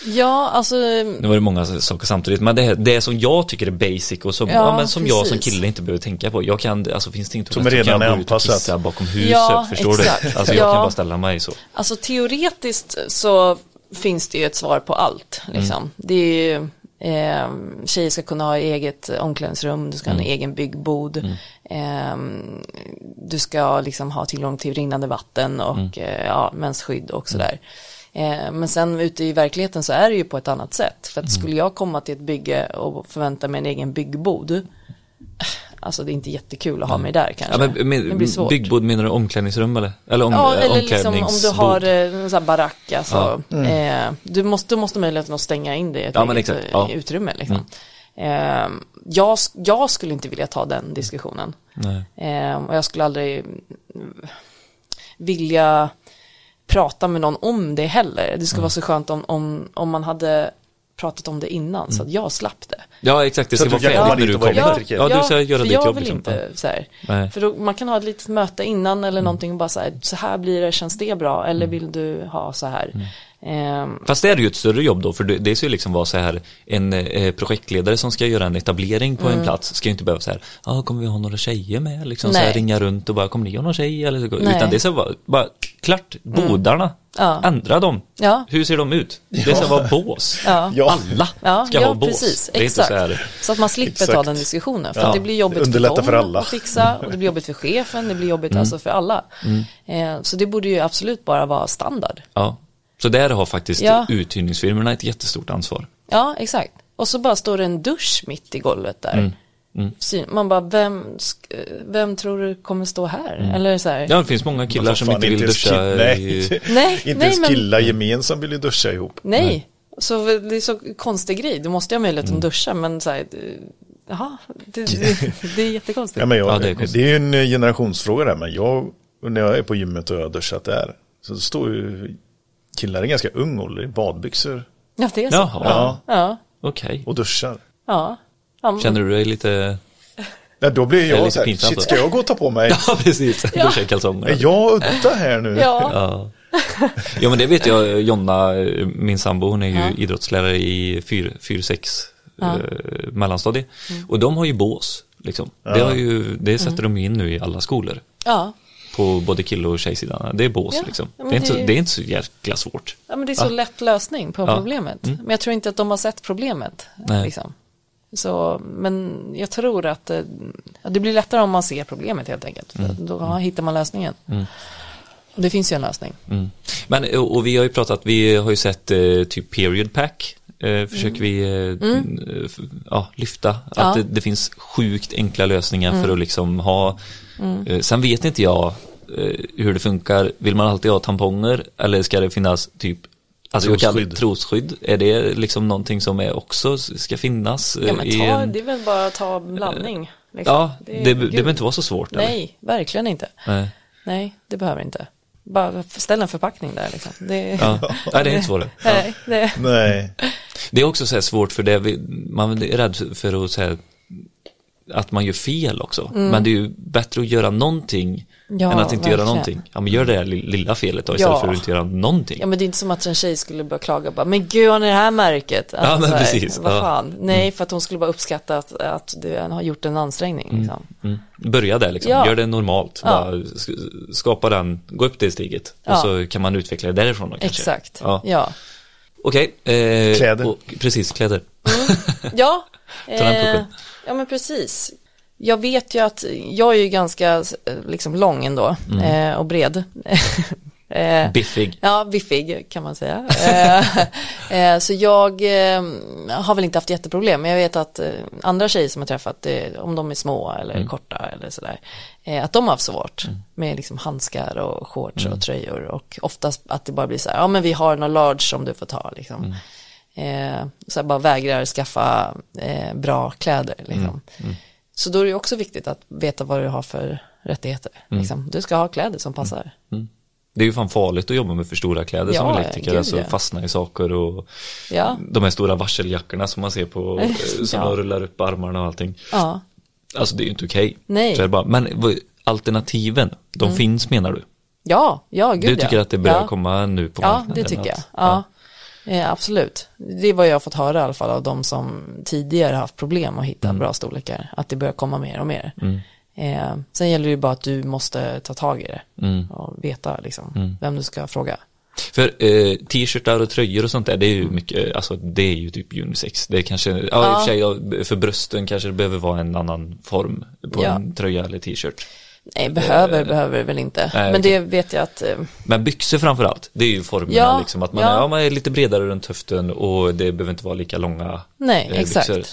Speaker 5: Ja, alltså,
Speaker 2: Nu var det många saker samtidigt, men det, det som jag tycker är basic och som, ja,
Speaker 5: Ja,
Speaker 2: men som jag som kille inte behöver tänka på. Jag kan, alltså finns det inte
Speaker 1: Som redan
Speaker 2: kan jag
Speaker 1: är anpassat.
Speaker 2: kissa bakom huset,
Speaker 5: Ja,
Speaker 2: förstår
Speaker 5: exakt.
Speaker 2: du? Alltså jag
Speaker 5: Ja.
Speaker 2: kan bara ställa mig så.
Speaker 5: alltså teoretiskt så finns det ju ett svar på allt. Liksom. Det är ju Eh, tjejer ska kunna ha eget omklädningsrum, du ska ha en egen byggbod. Eh, du ska liksom ha tillgång till rinnande vatten och eh, ja, mensskydd och sådär. Eh, men sen ute i verkligheten så är det ju på ett annat sätt. För att skulle jag komma till ett bygge och förvänta mig en egen byggbod, alltså det är inte jättekul att ha mig där kanske.
Speaker 2: Ja, men,
Speaker 5: det blir
Speaker 2: men,
Speaker 5: svårt.
Speaker 2: byggbod menar du omklädningsrum eller? Eller om,
Speaker 5: Ja,
Speaker 2: eh,
Speaker 5: eller liksom om du har eh, en sån här barack, alltså.
Speaker 2: Ja.
Speaker 5: Eh, du måste, du måste möjligheten att stänga in det i ett
Speaker 2: Ja, men
Speaker 5: eget
Speaker 2: exakt.
Speaker 5: eh,
Speaker 2: Ja. Mm.
Speaker 5: utrymme. Liksom. Eh, jag, jag skulle inte vilja ta den diskussionen.
Speaker 2: Nej.
Speaker 5: Eh, och jag skulle aldrig mm, vilja prata med någon om det heller. Det skulle
Speaker 2: Mm.
Speaker 5: vara så skönt om, om, om man hade pratat om det innan så att jag slapp det.
Speaker 2: Ja, exakt. Det
Speaker 1: Så
Speaker 2: ska
Speaker 1: att
Speaker 2: vara färdigt när
Speaker 1: dit
Speaker 2: du kommer.
Speaker 1: elektriker.
Speaker 2: Ja, du ska göra ditt jobb. liksom.
Speaker 5: inte så här. För då, man kan ha ett litet möte innan eller någonting och bara så här, så här blir det, känns det bra eller
Speaker 2: Mm.
Speaker 5: vill du ha så här? Ehm,
Speaker 2: Fast det är ju ett större jobb då, för det, ska ju liksom vara så här, en eh, projektledare som ska göra en etablering på
Speaker 5: Mm.
Speaker 2: en plats ska ju inte behöva så här, ja ah, kommer vi ha några tjejer med, liksom så här, ringa runt och bara, kommer ni ha någon tjej eller så,
Speaker 5: Nej. Mm.
Speaker 2: utan det ska vara, bara, klart, bodarna,
Speaker 5: Ja.
Speaker 2: ändra dem,
Speaker 5: Ja.
Speaker 2: hur ser de ut? Det ska vara bås,
Speaker 5: Ja.
Speaker 2: Alla
Speaker 5: Ja,
Speaker 2: ska
Speaker 5: ja
Speaker 2: ha bås.
Speaker 5: precis,
Speaker 2: är
Speaker 5: exakt.
Speaker 2: så här,
Speaker 5: Så att man slipper ta
Speaker 1: Exakt.
Speaker 5: den diskussionen. För
Speaker 1: Ja,
Speaker 5: att det blir jobbigt för
Speaker 1: underlätta
Speaker 5: dem
Speaker 1: för alla.
Speaker 5: att fixa och det blir jobbigt för chefen, det blir jobbigt
Speaker 2: Mm.
Speaker 5: alltså för alla. Eh, så det borde ju absolut bara vara standard.
Speaker 2: ja. Så där har faktiskt
Speaker 5: Ja.
Speaker 2: uthyrningsfirmorna ett jättestort ansvar.
Speaker 5: Ja, exakt. Och så bara står det en dusch mitt i golvet där.
Speaker 2: Mm.
Speaker 5: Syn- Man bara, vem, vem tror du kommer stå här?
Speaker 2: Mm.
Speaker 5: Eller så här.
Speaker 2: Ja, det finns många killar som inte vill duscha
Speaker 1: kill- Nej.
Speaker 5: Nej, [laughs]
Speaker 1: inte
Speaker 5: nej,
Speaker 1: ens
Speaker 5: men-
Speaker 1: killar gemensamt vill ju duscha ihop.
Speaker 5: Nej, så det är så konstig grej. Du måste ju ha möjlighet
Speaker 2: Mm.
Speaker 5: att duscha, men så här, det- jaha, det, det, [laughs] [laughs] det är jättekonstigt.
Speaker 1: Ja, men jag,
Speaker 2: Ja, det är
Speaker 1: det,
Speaker 2: konstigt.
Speaker 1: är ju en generationsfråga där, men jag, när jag är på gymmet och jag har duschat där, så står ju killar i ganska ung ålder i badbyxor
Speaker 5: Ja, det är så.
Speaker 2: Jaha,
Speaker 1: Ja.
Speaker 5: Ja,
Speaker 2: okej.
Speaker 1: och duschar.
Speaker 5: ja. ja.
Speaker 2: Känner du dig lite...
Speaker 1: Ja, då blir
Speaker 2: är
Speaker 1: jag
Speaker 2: lite
Speaker 1: så här,
Speaker 2: pinsamt
Speaker 1: shit ska jag gå och ta på mig? [laughs]
Speaker 2: Ja, precis. Duscha i kalsonger.
Speaker 1: Är jag udda här nu?
Speaker 5: Ja,
Speaker 2: Ja. ja men det vet jag, Jonna, min sambo, hon är ju
Speaker 5: Ja.
Speaker 2: idrottslärare i 4-6
Speaker 5: Ja.
Speaker 2: eh, mellanstadie. Och de har ju bås, liksom. Det, har ju, det sätter de in nu i alla skolor.
Speaker 5: ja.
Speaker 2: På både kill och tjejsidan. Det är bås
Speaker 5: Ja.
Speaker 2: liksom. Det, är inte så,
Speaker 5: det är-
Speaker 2: det är inte så jäkla svårt.
Speaker 5: ja, men det är så
Speaker 2: Ja.
Speaker 5: lätt lösning på problemet.
Speaker 2: Mm.
Speaker 5: Men jag tror inte att de har sett problemet. Liksom. Så, men jag tror att eh, ja, det blir lättare om man ser problemet helt enkelt. För
Speaker 2: Mm.
Speaker 5: Då hittar man lösningen. Och det finns ju en lösning.
Speaker 2: Mm. Men, eh, och vi har ju pratat, vi har ju sett eh, typ period pack. Eh, försöker vi eh, eh, f- ja, lyfta. Att
Speaker 5: Mm. Ja.
Speaker 2: det, det finns sjukt enkla lösningar
Speaker 5: Mm.
Speaker 2: för att liksom ha. Eh, sen vet inte jag eh, hur det funkar. Vill man alltid ha tamponger eller ska det finnas typ Alltså jag kallar
Speaker 1: Trosskydd.
Speaker 2: trosskydd, är det liksom någonting som är också ska finnas? eh,
Speaker 5: Ja, men
Speaker 2: i
Speaker 5: ta,
Speaker 2: en-
Speaker 5: det är väl bara att ta blandning. liksom.
Speaker 2: ja det, det,
Speaker 5: gud.
Speaker 2: behöver inte vara så svårt. eller?
Speaker 5: Nej, verkligen inte.
Speaker 2: Nej.
Speaker 5: Nej, det behöver inte. Bara ställ en förpackning där liksom. Det,
Speaker 2: Ja. Nej, det är inte svårare. Ja. [laughs]
Speaker 5: Nej, det,
Speaker 1: Nej.
Speaker 2: Det är också så här svårt för det, man är rädd för att säga att man gör fel också. Men det är ju bättre att göra någonting
Speaker 5: Mm. Ja,
Speaker 2: än att inte göra
Speaker 5: verkligen.
Speaker 2: någonting. Ja, men gör det här li- lilla felet då istället
Speaker 5: Ja.
Speaker 2: för att inte göra någonting.
Speaker 5: ja men det är inte som att en tjej skulle börja klaga bara, men gud har ni det här märket? Alltså,
Speaker 2: Ja, men
Speaker 5: så här,
Speaker 2: precis,
Speaker 5: Vad
Speaker 2: ja.
Speaker 5: fan? Nej, för att hon skulle bara uppskatta att, att du har gjort en ansträngning liksom.
Speaker 2: Mm. Börja där liksom,
Speaker 5: Ja.
Speaker 2: gör det normalt.
Speaker 5: Ja.
Speaker 2: Bara sk- skapa den, gå upp det steget. Och
Speaker 5: Ja.
Speaker 2: så kan man utveckla det därifrån då kanske.
Speaker 5: Exakt.
Speaker 2: Ja.
Speaker 5: Ja.
Speaker 2: Okej. eh,
Speaker 1: Kläder.
Speaker 2: och- precis, kläder.
Speaker 5: Ja, [laughs]
Speaker 2: Ta den pucken.
Speaker 5: Ja men precis. Jag vet ju att jag är ju ganska eh, liksom lång ändå
Speaker 2: Mm.
Speaker 5: eh, och bred. [laughs] eh,
Speaker 2: Biffig.
Speaker 5: Ja, biffig kan man säga. Eh, [laughs] eh, så jag eh, har väl inte haft jätteproblem, men jag vet att andra tjejer som jag träffat, om de är små eller
Speaker 2: Mm.
Speaker 5: korta eller sådär, att de har haft svårt med liksom handskar och shorts
Speaker 2: Mm.
Speaker 5: och tröjor och oftast att det bara blir så här, ja men vi har några large som du får ta liksom.
Speaker 2: Mm.
Speaker 5: Eh, så jag bara vägrar skaffa eh, bra kläder liksom.
Speaker 2: Mm.
Speaker 5: Så då är det också viktigt att veta vad du har för rättigheter.
Speaker 2: Mm.
Speaker 5: Liksom. Du ska ha kläder som passar.
Speaker 2: Det är ju fan farligt att jobba med för stora kläder som
Speaker 5: Ja,
Speaker 2: elektriker,
Speaker 5: gud,
Speaker 2: alltså
Speaker 5: ja.
Speaker 2: fastna i saker och
Speaker 5: Ja,
Speaker 2: de här stora varseljackorna som man ser på, [laughs] eh, som
Speaker 5: Ja.
Speaker 2: rullar upp armarna och allting.
Speaker 5: ja.
Speaker 2: Alltså det är ju inte okej.
Speaker 5: Mm.
Speaker 2: Bara, men alternativen, de finns menar du?
Speaker 5: Ja, ja, gud
Speaker 2: du tycker
Speaker 5: ja.
Speaker 2: att det börjar
Speaker 5: ja.
Speaker 2: komma nu på
Speaker 5: Ja,
Speaker 2: marknaden?
Speaker 5: det tycker jag.
Speaker 2: att-
Speaker 5: Ja, Eh, absolut. Det är vad jag har fått höra i alla fall av de som tidigare haft problem att hitta bra storlekar. Att det börjar komma mer och mer.
Speaker 2: Mm.
Speaker 5: Eh, sen gäller det ju bara att du måste ta tag i det
Speaker 2: Mm.
Speaker 5: och veta liksom, vem du ska fråga.
Speaker 2: För eh, t-shirtar och tröjor och sånt där, det är ju mycket, alltså det är ju typ unisex. Det är kanske, ja, i och för sig, för brösten kanske det behöver vara en annan form på
Speaker 5: Ja.
Speaker 2: en tröja eller t-shirt.
Speaker 5: Nej, behöver, behöver det väl inte.
Speaker 2: nej,
Speaker 5: Men
Speaker 2: okej.
Speaker 5: det vet jag att, eh,
Speaker 2: Men byxor framförallt, det är ju formerna
Speaker 5: Ja,
Speaker 2: liksom, att man,
Speaker 5: ja.
Speaker 2: är, ja, man är lite bredare runt höften och det behöver inte vara lika långa
Speaker 5: nej,
Speaker 2: eh,
Speaker 5: exakt.
Speaker 2: byxor.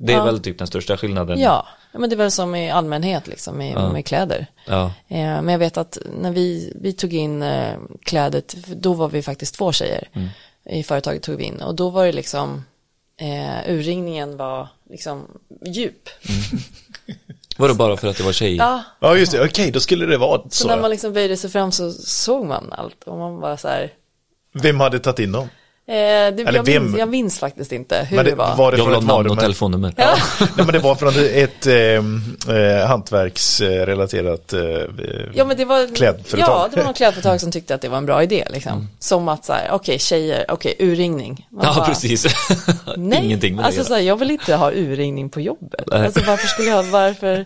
Speaker 2: Det är
Speaker 5: Ja.
Speaker 2: väl typ den största skillnaden.
Speaker 5: Ja, men det är väl som i allmänhet liksom med,
Speaker 2: Ja.
Speaker 5: med kläder.
Speaker 2: Ja.
Speaker 5: Eh, men jag vet att när vi, vi tog in eh, klädet, då var vi faktiskt två tjejer
Speaker 2: Mm.
Speaker 5: i företaget tog vi in och då var det liksom eh, urringningen var liksom djup.
Speaker 2: Var det bara för att det var tjej?
Speaker 5: Ja,
Speaker 1: Ja, just det. Okej, då skulle det vara
Speaker 5: så
Speaker 1: så.
Speaker 5: när man liksom böjde sig fram så såg man allt och man bara så här.
Speaker 1: Vem hade tagit in dem?
Speaker 5: Eh, det, jag,
Speaker 1: vem?
Speaker 5: minns, jag minns faktiskt inte hur
Speaker 1: Men
Speaker 5: det, var.
Speaker 1: var det
Speaker 2: Jag vill ha namn och telefonnummer.
Speaker 5: Ja. [laughs]
Speaker 1: Nej, men det var från ett eh, eh, hantverksrelaterat eh,
Speaker 5: Ja, men det var,
Speaker 1: klädföretag.
Speaker 5: Ja, det var något klädföretag som tyckte att det var en bra idé liksom. Som att så här, okej tjejer, okej urringning. Man
Speaker 2: Ja,
Speaker 5: bara,
Speaker 2: precis. [laughs]
Speaker 5: Nej,
Speaker 2: Ingenting med
Speaker 5: alltså
Speaker 2: det.
Speaker 5: så här, jag vill inte ha urringning på jobbet.
Speaker 2: Nej.
Speaker 5: Alltså varför skulle jag, varför?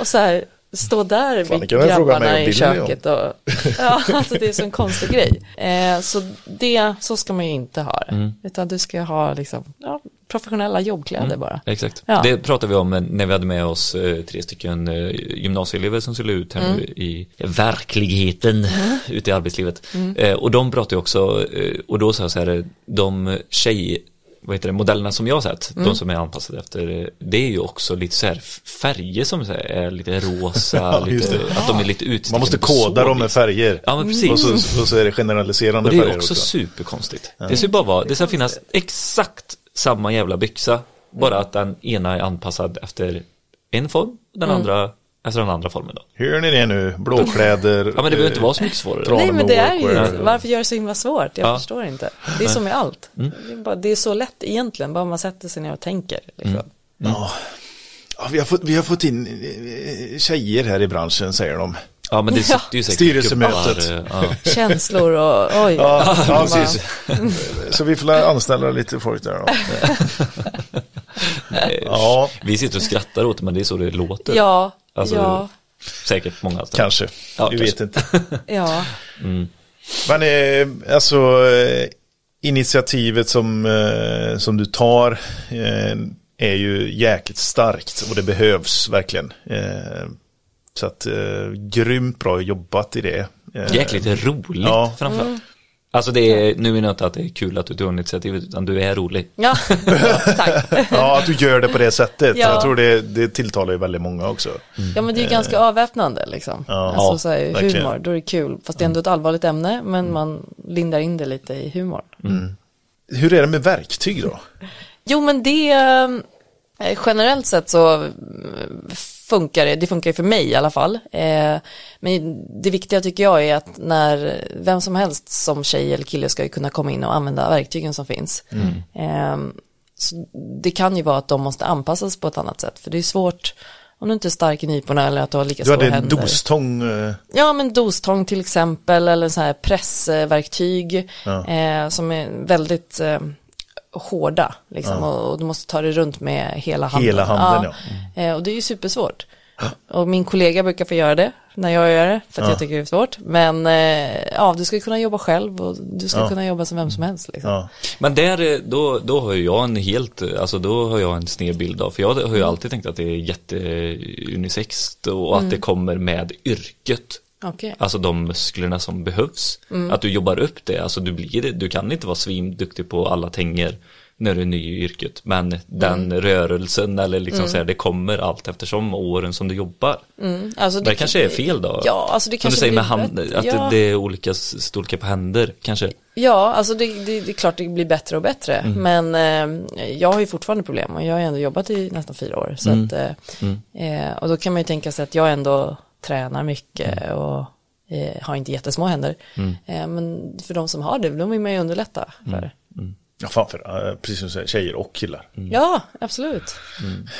Speaker 5: Och så här, stå där
Speaker 1: Fan,
Speaker 5: vid grabbarna
Speaker 1: och
Speaker 5: i köket och, [laughs] ja, alltså det är så en konstig grej. Eh, så det, så ska man ju inte ha det.
Speaker 2: Mm.
Speaker 5: Utan du ska ha liksom, ja, professionella jobbkläder bara.
Speaker 2: Exakt.
Speaker 5: Ja.
Speaker 2: Det pratade vi om när vi hade med oss eh, tre stycken eh, gymnasieelever som skulle ut här nu i verkligheten, ute i arbetslivet. Eh, och de pratade också, eh, och då sa jag så här, de tjej, vad heter det, modellerna som jag har sett, de som är anpassade efter, det är ju också lite så här färger som så här är lite rosa, [laughs]
Speaker 1: Ja,
Speaker 2: lite, att de är lite utstickande.
Speaker 1: Man måste koda dem med färger.
Speaker 2: Ja, men precis.
Speaker 1: Och så, och så är det generaliserande
Speaker 2: Och det är
Speaker 1: färger
Speaker 2: också
Speaker 1: också.
Speaker 2: superkonstigt. Det ska bara vara, det ska finnas exakt samma jävla byxa, bara att den ena är anpassad efter en form, den
Speaker 5: Mm.
Speaker 2: andra efter den andra formen då.
Speaker 1: Hör ni det nu? Blåkläder.
Speaker 2: Ja men det behöver inte vara så mycket svårare.
Speaker 5: Nej men det är ju, varför gör det så himla svårt? Jag
Speaker 2: Ja.
Speaker 5: förstår inte. Det är som med allt.
Speaker 2: Mm.
Speaker 5: Det, är bara, det är så lätt egentligen, bara man sätter sig ner och tänker. Liksom.
Speaker 2: Mm.
Speaker 1: Ja. Ja, vi, har fått, vi har fått in eh, tjejer här i branschen säger de.
Speaker 2: Ja men det sitter ju säkert
Speaker 1: Styrelsemötet.
Speaker 2: eh, Ja.
Speaker 5: Känslor och oj.
Speaker 1: Ja, ja precis. Så vi får anställa lite folk där då. [laughs]
Speaker 2: Nej,
Speaker 1: Ja,
Speaker 2: Vi sitter och skrattar åt det men det är så det låter.
Speaker 5: Ja,
Speaker 2: Alltså,
Speaker 5: ja,
Speaker 2: Säkert många ställen.
Speaker 1: kanske.
Speaker 2: Ja,
Speaker 1: vi
Speaker 2: kanske.
Speaker 1: vet inte. [laughs]
Speaker 5: ja.
Speaker 1: Men eh, alltså eh, initiativet som, eh, som du tar eh, är ju jäkligt starkt och det behövs verkligen. Så att eh, grymt bra jobbat i det.
Speaker 2: Jäkligt roligt
Speaker 1: Ja.
Speaker 2: framförallt. Alltså det är, nu menar jag inte att det är kul att du tog initiativet utan du är rolig.
Speaker 5: Ja, [laughs] tack.
Speaker 1: Ja, att du gör det på det sättet.
Speaker 5: Ja.
Speaker 1: Jag tror det, det tilltalar ju väldigt många också.
Speaker 5: Ja men det är ganska avväpnande liksom.
Speaker 1: Ja.
Speaker 5: alltså så här,
Speaker 1: verkligen.
Speaker 5: humor, då är det kul. Fast det är ändå ett allvarligt ämne, men man lindar in det lite i humorn.
Speaker 1: Hur är det med verktyg då?
Speaker 5: Jo men det, eh, generellt sett så eh, funkar det, det funkar ju för mig i alla fall. Eh, men det viktiga tycker jag är att när vem som helst som tjej eller kille ska ju kunna komma in och använda verktygen som finns. Eh, så det kan ju vara att de måste anpassas på ett annat sätt, för det är svårt om du inte är stark i nyporna eller att du har lika
Speaker 1: Du
Speaker 5: stora
Speaker 1: hade en
Speaker 5: händer.
Speaker 1: dostång. eh,
Speaker 5: Ja, men dostång till exempel eller så här pressverktyg
Speaker 1: Ja.
Speaker 5: eh, som är väldigt hårda liksom, och, och du måste ta det runt med hela handen.
Speaker 1: Hela handen,
Speaker 5: Eh, och det är ju supersvårt. Och min kollega brukar få göra det när jag gör det, för att
Speaker 1: Ja.
Speaker 5: jag tycker det är svårt. Men eh, ja, du ska kunna jobba själv och du ska
Speaker 1: Ja.
Speaker 5: kunna jobba som vem som helst. Liksom.
Speaker 1: Ja.
Speaker 2: Men där, eh, då, då har jag en helt, alltså då har jag en sned bild av, för jag har ju alltid tänkt att det är jätteunisext och att det kommer med yrket.
Speaker 5: Okej.
Speaker 2: Alltså de musklerna som behövs. Att du jobbar upp det, alltså du blir det, du kan inte vara svinduktig på alla tänger när du är ny i yrket. Men den rörelsen eller liksom så här, det kommer allt eftersom åren som du jobbar.
Speaker 5: Alltså,
Speaker 2: Det kanske är fel då?
Speaker 5: Ja, alltså det
Speaker 2: Som du
Speaker 5: kanske
Speaker 2: säger med hand, att
Speaker 5: ja.
Speaker 2: det, det är olika storlekar på händer kanske.
Speaker 5: Ja, alltså det, det, det är klart det blir bättre och bättre.
Speaker 2: Mm.
Speaker 5: Men eh, jag har ju fortfarande problem och jag har ändå jobbat i nästan fyra år. Så
Speaker 2: Mm.
Speaker 5: att, eh, eh, och då kan man ju tänka sig att jag ändå tränar mycket
Speaker 2: Mm.
Speaker 5: och eh, har inte jättesmå händer. Eh, men för de som har det, de vill man ju underlätta för.
Speaker 2: Mm.
Speaker 1: Ja, fan för, eh, precis som du säger, tjejer och killar.
Speaker 5: Ja, absolut.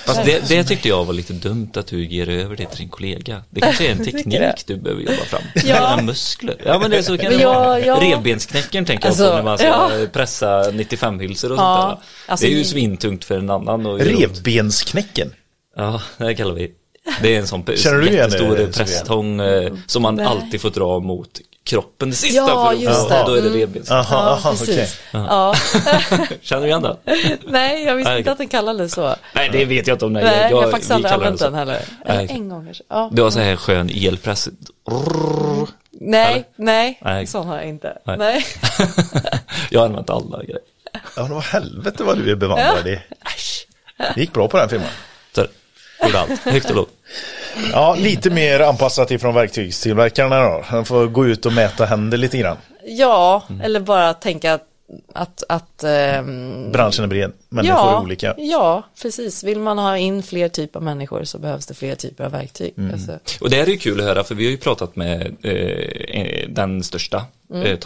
Speaker 2: Fast det, det tyckte jag var lite dumt att du ger över det till din kollega. Det kanske är en [laughs] teknik du behöver jobba fram. [laughs]
Speaker 5: Ja.
Speaker 2: Muskler. Ja men det är så kan
Speaker 5: Men
Speaker 2: det vara.
Speaker 5: ja, ja.
Speaker 2: Revbensknäckaren tänker jag
Speaker 5: Alltså,
Speaker 2: på när man ska
Speaker 5: ja.
Speaker 2: pressa 95 hylsor och
Speaker 5: Ja,
Speaker 2: sånt där.
Speaker 5: alltså
Speaker 2: det är ju svintungt för en annan.
Speaker 1: Revbensknäcken.
Speaker 2: Ja, det kallar vi. Det är en sån
Speaker 1: Känner du igen
Speaker 2: jättestor presstång eh, som man
Speaker 5: Nej.
Speaker 2: alltid får dra mot kroppen det sista
Speaker 5: Ja, just det.
Speaker 2: då är det
Speaker 5: Mm.
Speaker 2: revbens.
Speaker 1: Aha,
Speaker 5: Ja, precis.
Speaker 1: okej.
Speaker 5: Ja. [laughs]
Speaker 2: Känner du igen det? [laughs]
Speaker 5: Nej, jag visste inte att den kallades så.
Speaker 2: Nej, det vet jag inte om det
Speaker 5: Nej, jag, har faktiskt aldrig använt den heller. Eller
Speaker 2: Nej.
Speaker 5: en gång kanske. Ja.
Speaker 2: Du har så här skön elpress.
Speaker 5: Nej,
Speaker 2: Eller?
Speaker 5: nej,
Speaker 2: Nej.
Speaker 5: sån har jag inte.
Speaker 2: Nej.
Speaker 5: Nej. [laughs]
Speaker 2: jag har använt alla grejer.
Speaker 1: Ja, men vad helvete vad du är bevandrad i. Det gick bra på den filmen.
Speaker 2: Så, gjorde allt, högt och lågt.
Speaker 1: Ja, lite mer anpassat ifrån verktygstillverkarna då. De får gå ut och mäta händer lite grann.
Speaker 5: Ja,
Speaker 2: Mm.
Speaker 5: eller bara tänka att, att, att ehm,
Speaker 1: Branschen är bred, människor
Speaker 5: ja,
Speaker 1: är olika.
Speaker 5: Ja, precis. Vill man ha in fler typer av människor så behövs det fler typer av verktyg.
Speaker 1: Mm.
Speaker 5: Alltså,
Speaker 2: Och det här är ju kul att höra för vi har ju pratat med eh, den största
Speaker 5: Mm.
Speaker 2: eh,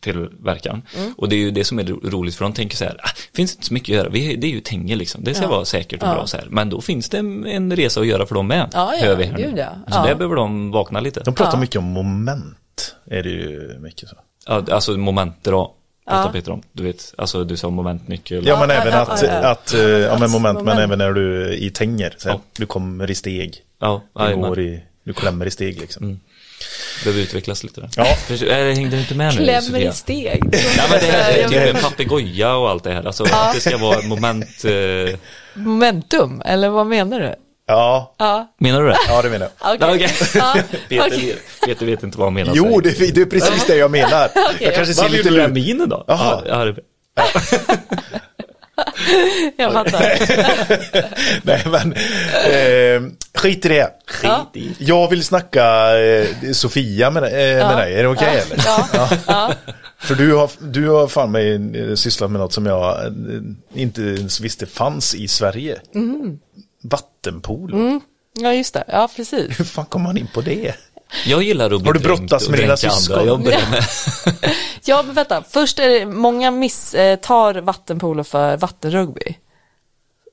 Speaker 2: tångtillverkaren. Och det är ju det som är ro- roligt för de tänker så här, ah, finns inte så mycket att göra, vi, det är ju Tenge liksom, det ska
Speaker 5: Ja.
Speaker 2: vara säkert och
Speaker 5: Ja.
Speaker 2: bra så här. Men då finns det en, resa att göra för dem med.
Speaker 5: Ja, ja,
Speaker 2: hör vi här nu.
Speaker 5: gud ja.
Speaker 2: Så
Speaker 5: Ja.
Speaker 2: där behöver de vakna lite.
Speaker 1: De pratar
Speaker 5: Ja.
Speaker 1: mycket om moment. Är det ju mycket så.
Speaker 2: Ja, alltså momenter då. Pratar
Speaker 5: Ja.
Speaker 2: Peter om, du vet, alltså du sa momentnyckel.
Speaker 1: Ja, men även att,
Speaker 5: ja, ja.
Speaker 1: att, eh, ja men moment, men även när du i tänger. Så här,
Speaker 2: Ja.
Speaker 1: Du kommer i steg.
Speaker 2: ja,
Speaker 1: Du går i, du klämmer i steg liksom.
Speaker 2: Behöver utvecklas lite där.
Speaker 1: Ja.
Speaker 2: För, äh, hängde du inte med nu
Speaker 5: klämmer
Speaker 2: Sofia?
Speaker 5: i steg.
Speaker 2: Ja men det är typ en papegoja och allt det här. Alltså att det ska vara moment. Eh,
Speaker 5: Momentum, eller vad menar du?
Speaker 1: Ja,
Speaker 5: Ja,
Speaker 2: menar du det?
Speaker 1: ja det menar jag.
Speaker 5: okej.
Speaker 2: Okej.
Speaker 5: Ja, [laughs]
Speaker 2: Peter, Peter vet inte vad han menar.
Speaker 1: Jo, det, är- det är precis det jag menar. [laughs] Jag kanske ser
Speaker 2: Varför
Speaker 1: lite
Speaker 2: gjorde du den minen då?
Speaker 1: Jaha.
Speaker 2: Ja, det, [laughs]
Speaker 5: Jag fattar. [laughs]
Speaker 1: Nej, men eh, skit i det.
Speaker 5: Ja.
Speaker 1: Jag vill snacka eh, Sofia med, eh, med dig. Är det okej eller?
Speaker 5: Ja, ja.
Speaker 1: För du har, du har fan mig eh, sysslat med något som jag eh, inte ens visste fanns i Sverige. Vattenpolo.
Speaker 5: ja, just det. Ja, precis.
Speaker 1: Hur fan kom man in på det?
Speaker 2: Jag gillar att bli
Speaker 1: Har du brottats med dina syskon?
Speaker 2: andra. Jag med. [laughs]
Speaker 5: Ja, men vänta. Först är det, många miss, eh, tar vattenpolo för vattenrugby.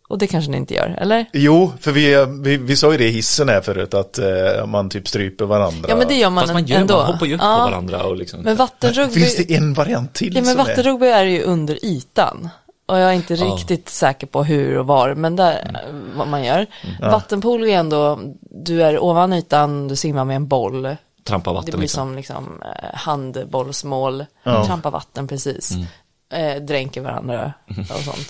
Speaker 5: Och det kanske ni inte gör, eller?
Speaker 1: Jo, för vi, vi, vi sa ju det i hissen här förut att eh, man typ stryper varandra.
Speaker 5: Ja, men det gör man,
Speaker 2: Fast man gör,
Speaker 5: ändå.
Speaker 2: man hoppar ju upp
Speaker 5: ja.
Speaker 2: på varandra och liksom.
Speaker 5: Men vattenrugby,
Speaker 1: Finns det en variant till
Speaker 5: ja, men
Speaker 1: som är...
Speaker 5: vattenrugby är ju under ytan. Och jag är inte
Speaker 2: Ja.
Speaker 5: riktigt säker på hur och var, men där,
Speaker 2: Mm.
Speaker 5: vad man gör. Vattenpolo är ändå, du är ovan ytan, du simmar med en boll.
Speaker 2: Trampa
Speaker 5: Det
Speaker 2: vatten
Speaker 5: blir
Speaker 2: liksom.
Speaker 5: som liksom eh, handbollsmål,
Speaker 1: Ja.
Speaker 5: trampa vatten precis,
Speaker 2: Mm.
Speaker 5: eh, dränker varandra och sånt.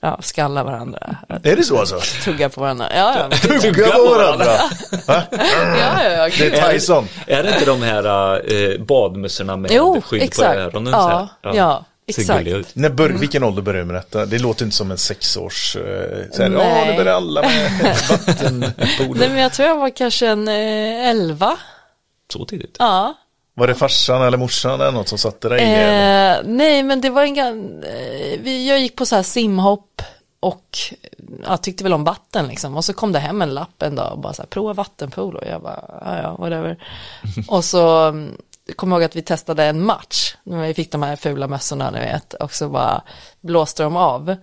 Speaker 5: Ja, skallar varandra,
Speaker 1: Är det så alltså?
Speaker 5: tuggar på varandra. Ja, ja, [laughs]
Speaker 1: Tugga på varandra.
Speaker 5: ja, ja, ja, [laughs]
Speaker 1: Det
Speaker 5: gud.
Speaker 1: är Tyson.
Speaker 2: Är det inte de här eh, badmössorna med
Speaker 5: Jo,
Speaker 2: skydd
Speaker 5: exakt.
Speaker 2: på öronen? så här?
Speaker 5: Ja, ja, exakt.
Speaker 1: När bör, vilken ålder börjar du med detta? Det låter inte som en sexårs... Eh, så här, ja, nu börjar alla med [laughs] vattenpolo.
Speaker 5: Nej, men jag tror jag var kanske en eh, elva.
Speaker 2: Så tidigt?
Speaker 5: Ja.
Speaker 1: Var det farsan eller morsan eller något som satte dig i det?
Speaker 5: Eh, nej, men det var en eh, vi, Jag gick på så här simhopp och ja, tyckte väl om vatten liksom. Och så kom det hem en lapp en dag och bara så här, prova vattenpolo. Och jag bara, ja, ja, whatever. [laughs] och så jag kommer ihåg att vi testade en match. När vi fick de här fula mössorna, ni vet. Och så bara blåste de av.